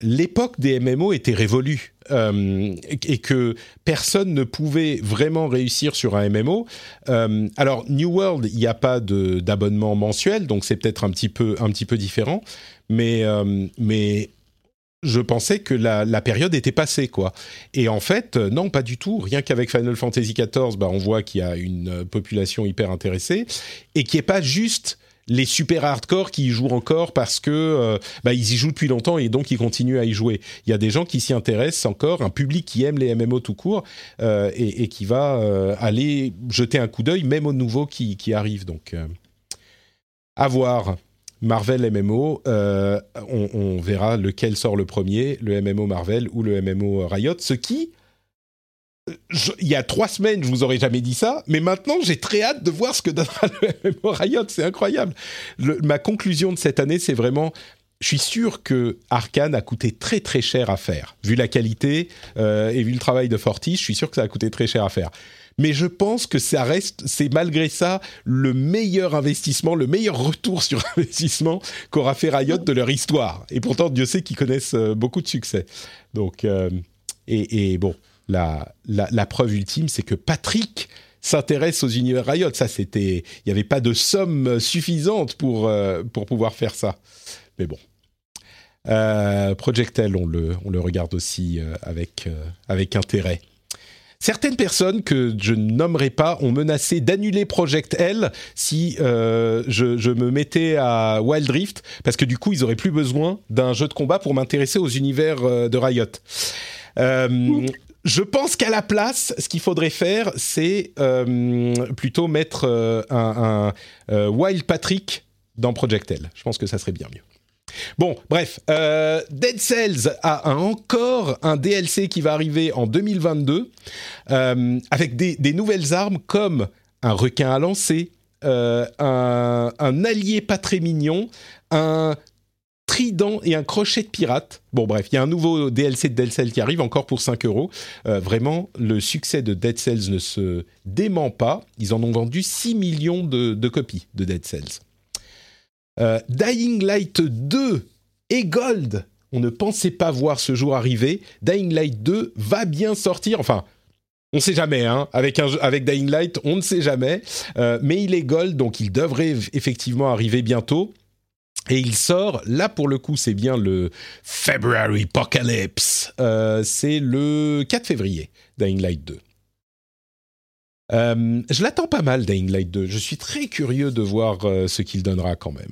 l'époque des MMO était révolue euh, et que personne ne pouvait vraiment réussir sur un MMO. Euh, alors, New World, il n'y a pas d'abonnement mensuel, donc c'est peut-être un petit peu un petit peu différent, mais mais je pensais que la, période était passée, quoi. Et en fait, euh, non, pas du tout. Rien qu'avec Final Fantasy XIV, bah, on voit qu'il y a une euh, population hyper intéressée et qui est pas juste les super hardcore qui y jouent encore parce que euh, bah, ils y jouent depuis longtemps et donc ils continuent à y jouer. Il y a des gens qui s'y intéressent encore, un public qui aime les MMO tout court et, qui va aller jeter un coup d'œil même aux nouveaux qui, qui arrivent. Donc, à voir. Marvel MMO, euh, on, verra lequel sort le premier, le MMO Marvel ou le MMO Riot, ce qui il y a trois semaines, je vous aurais jamais dit ça, mais maintenant j'ai très hâte de voir ce que donnera le MMO Riot. C'est incroyable. ma conclusion de cette année, c'est vraiment je suis sûr que Arkane a coûté très très cher à faire. Vu la qualité euh, et vu le travail de Forti, je suis sûr que ça a coûté très cher à faire. Mais je pense que ça reste, c'est malgré ça le meilleur investissement, le meilleur retour sur investissement qu'aura fait Riot de leur histoire. Et pourtant, Dieu sait qu'ils connaissent euh, beaucoup de succès. Donc, euh, et, bon, la, preuve ultime, c'est que Patrick s'intéresse aux univers Riot. Ça, c'était, il n'y avait pas de somme suffisante pour pour pouvoir faire ça. Mais bon. Euh, Project L, on le, on le regarde aussi euh, avec, euh, avec intérêt. Certaines personnes que je ne nommerai pas ont menacé d'annuler Project L si je, je, me mettais à Wild Rift, parce que du coup, ils n'auraient plus besoin d'un jeu de combat pour m'intéresser aux univers de Riot. je pense qu'à la place, ce qu'il faudrait faire, c'est plutôt mettre un Wild Patrick dans Project L. Je pense que ça serait bien mieux. Bon, bref, euh, Dead Cells a encore un DLC qui va arriver en 2022 euh, avec des, nouvelles armes comme un requin à lancer, euh, un, allié pas très mignon, un trident et un crochet de pirate. Bon, bref, il y a un nouveau DLC de Dead Cells qui arrive encore pour 5 euros. vraiment, le succès de Dead Cells ne se dément pas. Ils en ont vendu 6 millions de copies de Dead Cells. Euh, Dying Light 2 et Gold. On ne pensait pas voir ce jour arriver. Dying Light 2 va bien sortir. Enfin, on ne sait jamais. Hein. Avec, Dying Light, on ne sait jamais. Euh, mais il est Gold, donc il devrait effectivement arriver bientôt. Et il sort, là pour le coup, c'est bien le February Apocalypse. Euh, c'est le 4 février, Dying Light 2. je l'attends pas mal, Dying Light 2. Je suis très curieux de voir ce qu'il donnera quand même.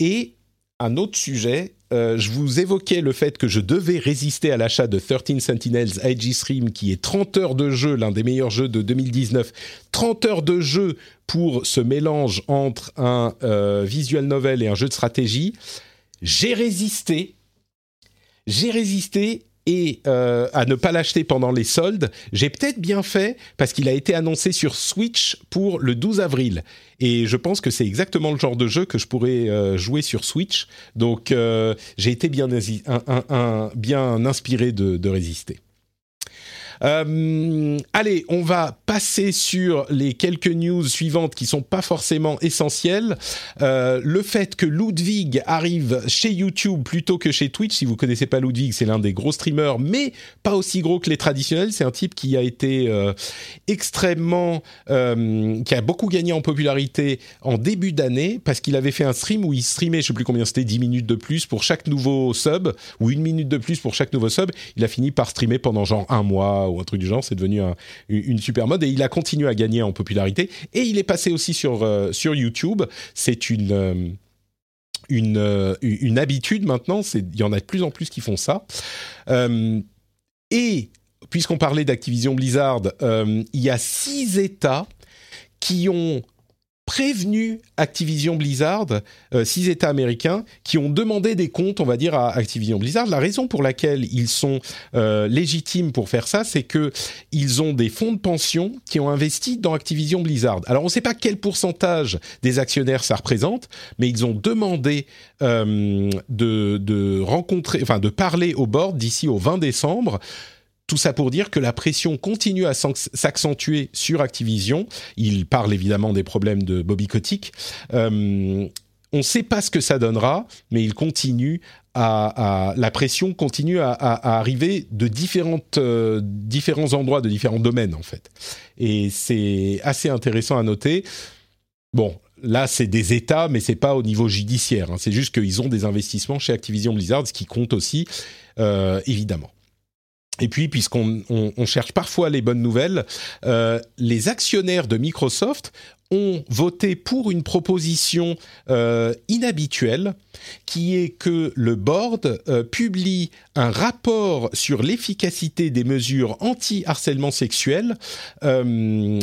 Et un autre sujet, euh, je vous évoquais le fait que je devais résister à l'achat de 13 Sentinels IG Stream, qui est 30 heures de jeu, l'un des meilleurs jeux de 2019. 30 heures de jeu pour ce mélange entre un euh, visual novel et un jeu de stratégie. J'ai résisté. J'ai résisté et euh, à ne pas l'acheter pendant les soldes, j'ai peut-être bien fait parce qu'il a été annoncé sur Switch pour le 12 avril. Et je pense que c'est exactement le genre de jeu que je pourrais euh, jouer sur Switch. Donc euh, j'ai été bien, bien inspiré de résister. Euh, allez, on va passer sur les quelques news suivantes qui sont pas forcément essentielles. Euh, le fait que Ludwig arrive chez YouTube plutôt que chez Twitch. Si vous connaissez pas Ludwig, c'est l'un des gros streamers, mais pas aussi gros que les traditionnels. C'est un type qui a été euh, extrêmement, qui a beaucoup gagné en popularité en début d'année parce qu'il avait fait un stream où il streamait, je sais plus combien c'était, 10 minutes de plus pour chaque nouveau sub ou une minute de plus pour chaque nouveau sub. Il a fini par streamer pendant genre un mois ou un truc du genre. C'est devenu une super mode et il a continué à gagner en popularité. Et il est passé aussi sur, euh, sur YouTube. C'est une. Euh, euh, une habitude maintenant, il y en a de plus en plus qui font ça. et puisqu'on parlait d'Activision Blizzard, il y a six États qui ont prévenu Activision Blizzard, euh, six États américains, qui ont demandé des comptes, on va dire, à Activision Blizzard. La raison pour laquelle ils sont euh, légitimes pour faire ça, c'est que ils ont des fonds de pension qui ont investi dans Activision Blizzard. Alors, on ne sait pas quel pourcentage des actionnaires ça représente, mais ils ont demandé euh, de, rencontrer, enfin, de parler au board d'ici au 20 décembre tout ça pour dire que la pression continue à s'accentuer sur Activision. Il parle évidemment des problèmes de Bobby Kotick. Euh, on ne sait pas ce que ça donnera, mais il continue à, la pression continue à, arriver de différentes, euh, différents endroits, de différents domaines en fait. Et c'est assez intéressant à noter. Bon, là c'est des États, mais c'est pas au niveau judiciaire. Hein. C'est juste qu'ils ont des investissements chez Activision Blizzard, ce qui compte aussi, euh, évidemment. Et puis, puisqu'on cherche parfois les bonnes nouvelles, euh, les actionnaires de Microsoft ont voté pour une proposition euh, inhabituelle, qui est que le board euh, publie un rapport sur l'efficacité des mesures anti-harcèlement sexuel dans,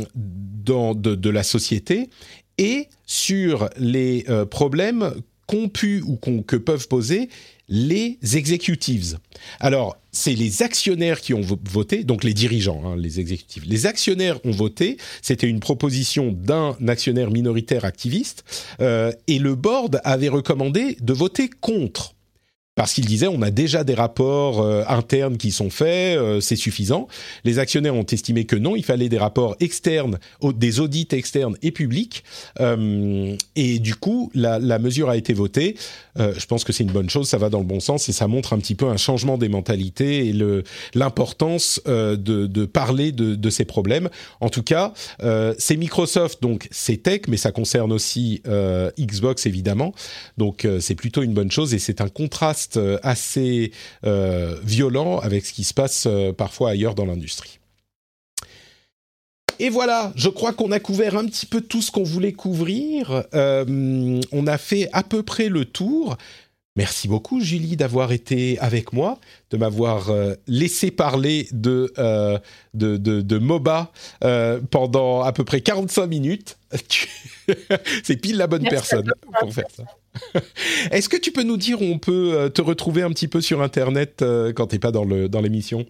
de, de, la société et sur les problèmes qu'ont pu ou que peuvent poser les executives. Alors, c'est les actionnaires qui ont voté, donc les dirigeants, hein, les exécutifs. Les actionnaires ont voté, c'était une proposition d'un actionnaire minoritaire activiste, euh, et le board avait recommandé de voter contre parce qu'il disait on a déjà des rapports euh, internes qui sont faits, euh, c'est suffisant. Les actionnaires ont estimé que non, il fallait des rapports externes, des audits externes et publics. Euh, et du coup, la, la, mesure a été votée. Je pense que c'est une bonne chose, ça va dans le bon sens et ça montre un petit peu un changement des mentalités et l'importance de, de, parler de, de, ces problèmes. En tout cas, c'est Microsoft, donc c'est tech, mais ça concerne aussi Xbox évidemment. Donc c'est plutôt une bonne chose et c'est un contraste euh, assez euh, violent avec ce qui se passe euh, parfois ailleurs dans l'industrie. Et voilà, je crois qu'on a couvert un petit peu tout ce qu'on voulait couvrir. on a fait à peu près le tour. Merci beaucoup, Julie, d'avoir été avec moi, de m'avoir laissé parler de, de, de, MOBA pendant à peu près 45 minutes. C'est pile la bonne personne pour faire ça. Est-ce que tu peux nous dire où on peut euh, te retrouver un petit peu sur Internet euh, quand tu n'es pas dans l'émission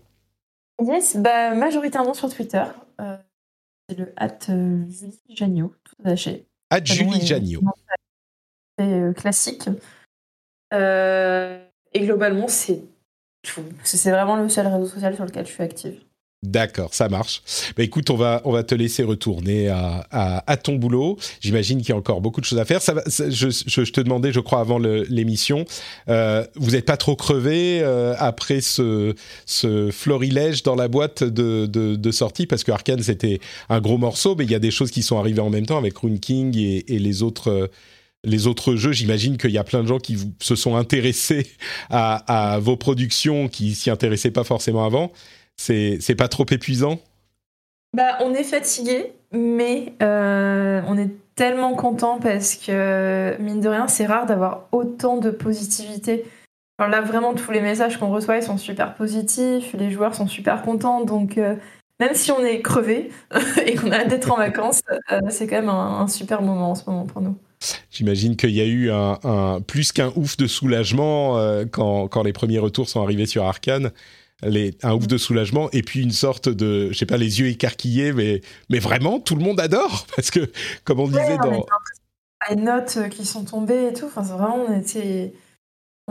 dans Yes, bah, majoritairement sur Twitter. Euh, c'est le at Julie Jagnot, tout attaché. At Julie Jagnot. C'est classique. et globalement, c'est tout. C'est vraiment le seul réseau social sur lequel je suis active. D'accord, ça marche. Bah, écoute, on va, on va te laisser retourner à, ton boulot. J'imagine qu'il y a encore beaucoup de choses à faire. Je, te demandais, je crois, avant l'émission, euh, vous n'êtes pas trop crevé euh, après ce, florilège dans la boîte de, sortie? Parce que Arkane, c'était un gros morceau, mais il y a des choses qui sont arrivées en même temps avec Rune King et, les autres les autres jeux, j'imagine qu'il y a plein de gens qui se sont intéressés à, à vos productions qui s'y intéressaient pas forcément avant. C'est pas trop épuisant? Bah, On est fatigué, mais euh, on est tellement content parce que, mine de rien, c'est rare d'avoir autant de positivité. Alors là, vraiment, tous les messages qu'on reçoit, ils sont super positifs, les joueurs sont super contents, donc euh, même si on est crevé et qu'on a hâte d'être en vacances, euh, c'est quand même un, super moment en ce moment pour nous. J'imagine qu'il y a eu un, plus qu'un ouf de soulagement quand, quand, les premiers retours sont arrivés sur Arkane un ouf de soulagement et puis une sorte de, je sais pas, les yeux écarquillés, mais, mais vraiment, tout le monde adore parce que, comme on disait dans. Les notes qui sont tombées et tout, enfin, vraiment, on était.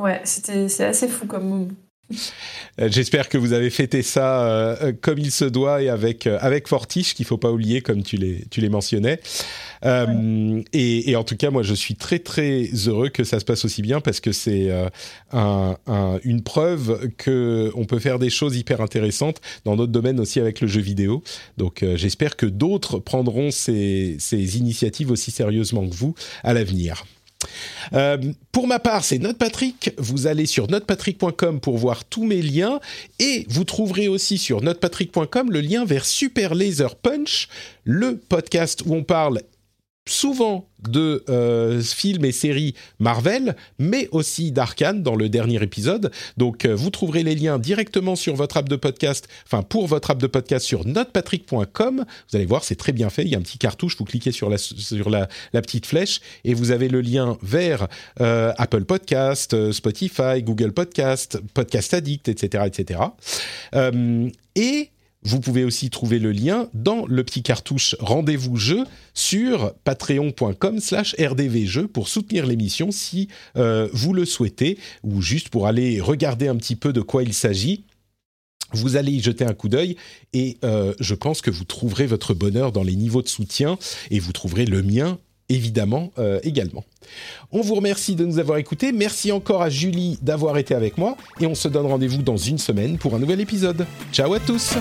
Ouais, c'était, c'est assez fou comme euh, J'espère que vous avez fêté ça euh, comme il se doit et avec, euh, avec Fortiche, qu'il faut pas oublier, comme tu les, tu les mentionnais. Et, en tout cas, moi, je suis très très heureux que ça se passe aussi bien parce que c'est une preuve que on peut faire des choses hyper intéressantes dans notre domaine aussi avec le jeu vidéo. Donc, j'espère que d'autres prendront ces, initiatives aussi sérieusement que vous à l'avenir. Euh, pour ma part, c'est NotePatrick. Vous allez sur notepatrick.com pour voir tous mes liens et vous trouverez aussi sur notepatrick.com le lien vers Super Laser Punch, le podcast où on parle souvent de euh, films et séries Marvel, mais aussi d'Arkane dans le dernier épisode. Donc euh, vous trouverez les liens directement sur votre app de podcast, enfin pour votre app de podcast sur notepatrick.com. Vous allez voir, c'est très bien fait. Il y a un petit cartouche, vous cliquez sur la, sur la, petite flèche et vous avez le lien vers euh, Apple Podcast, Spotify, Google Podcast, Podcast Addict, etc. etc. et vous pouvez aussi trouver le lien dans le petit cartouche Rendez-vous jeu sur patreon.com slash rdvjeux pour soutenir l'émission si euh, vous le souhaitez ou juste pour aller regarder un petit peu de quoi il s'agit. Vous allez y jeter un coup d'œil et euh, je pense que vous trouverez votre bonheur dans les niveaux de soutien et vous trouverez le mien évidemment euh, également. On vous remercie de nous avoir écoutés. Merci encore à Julie d'avoir été avec moi. Et on se donne rendez-vous dans une semaine pour un nouvel épisode. Ciao à tous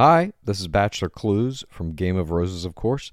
Hi, this is Bachelor Clues from Game of Roses, of course.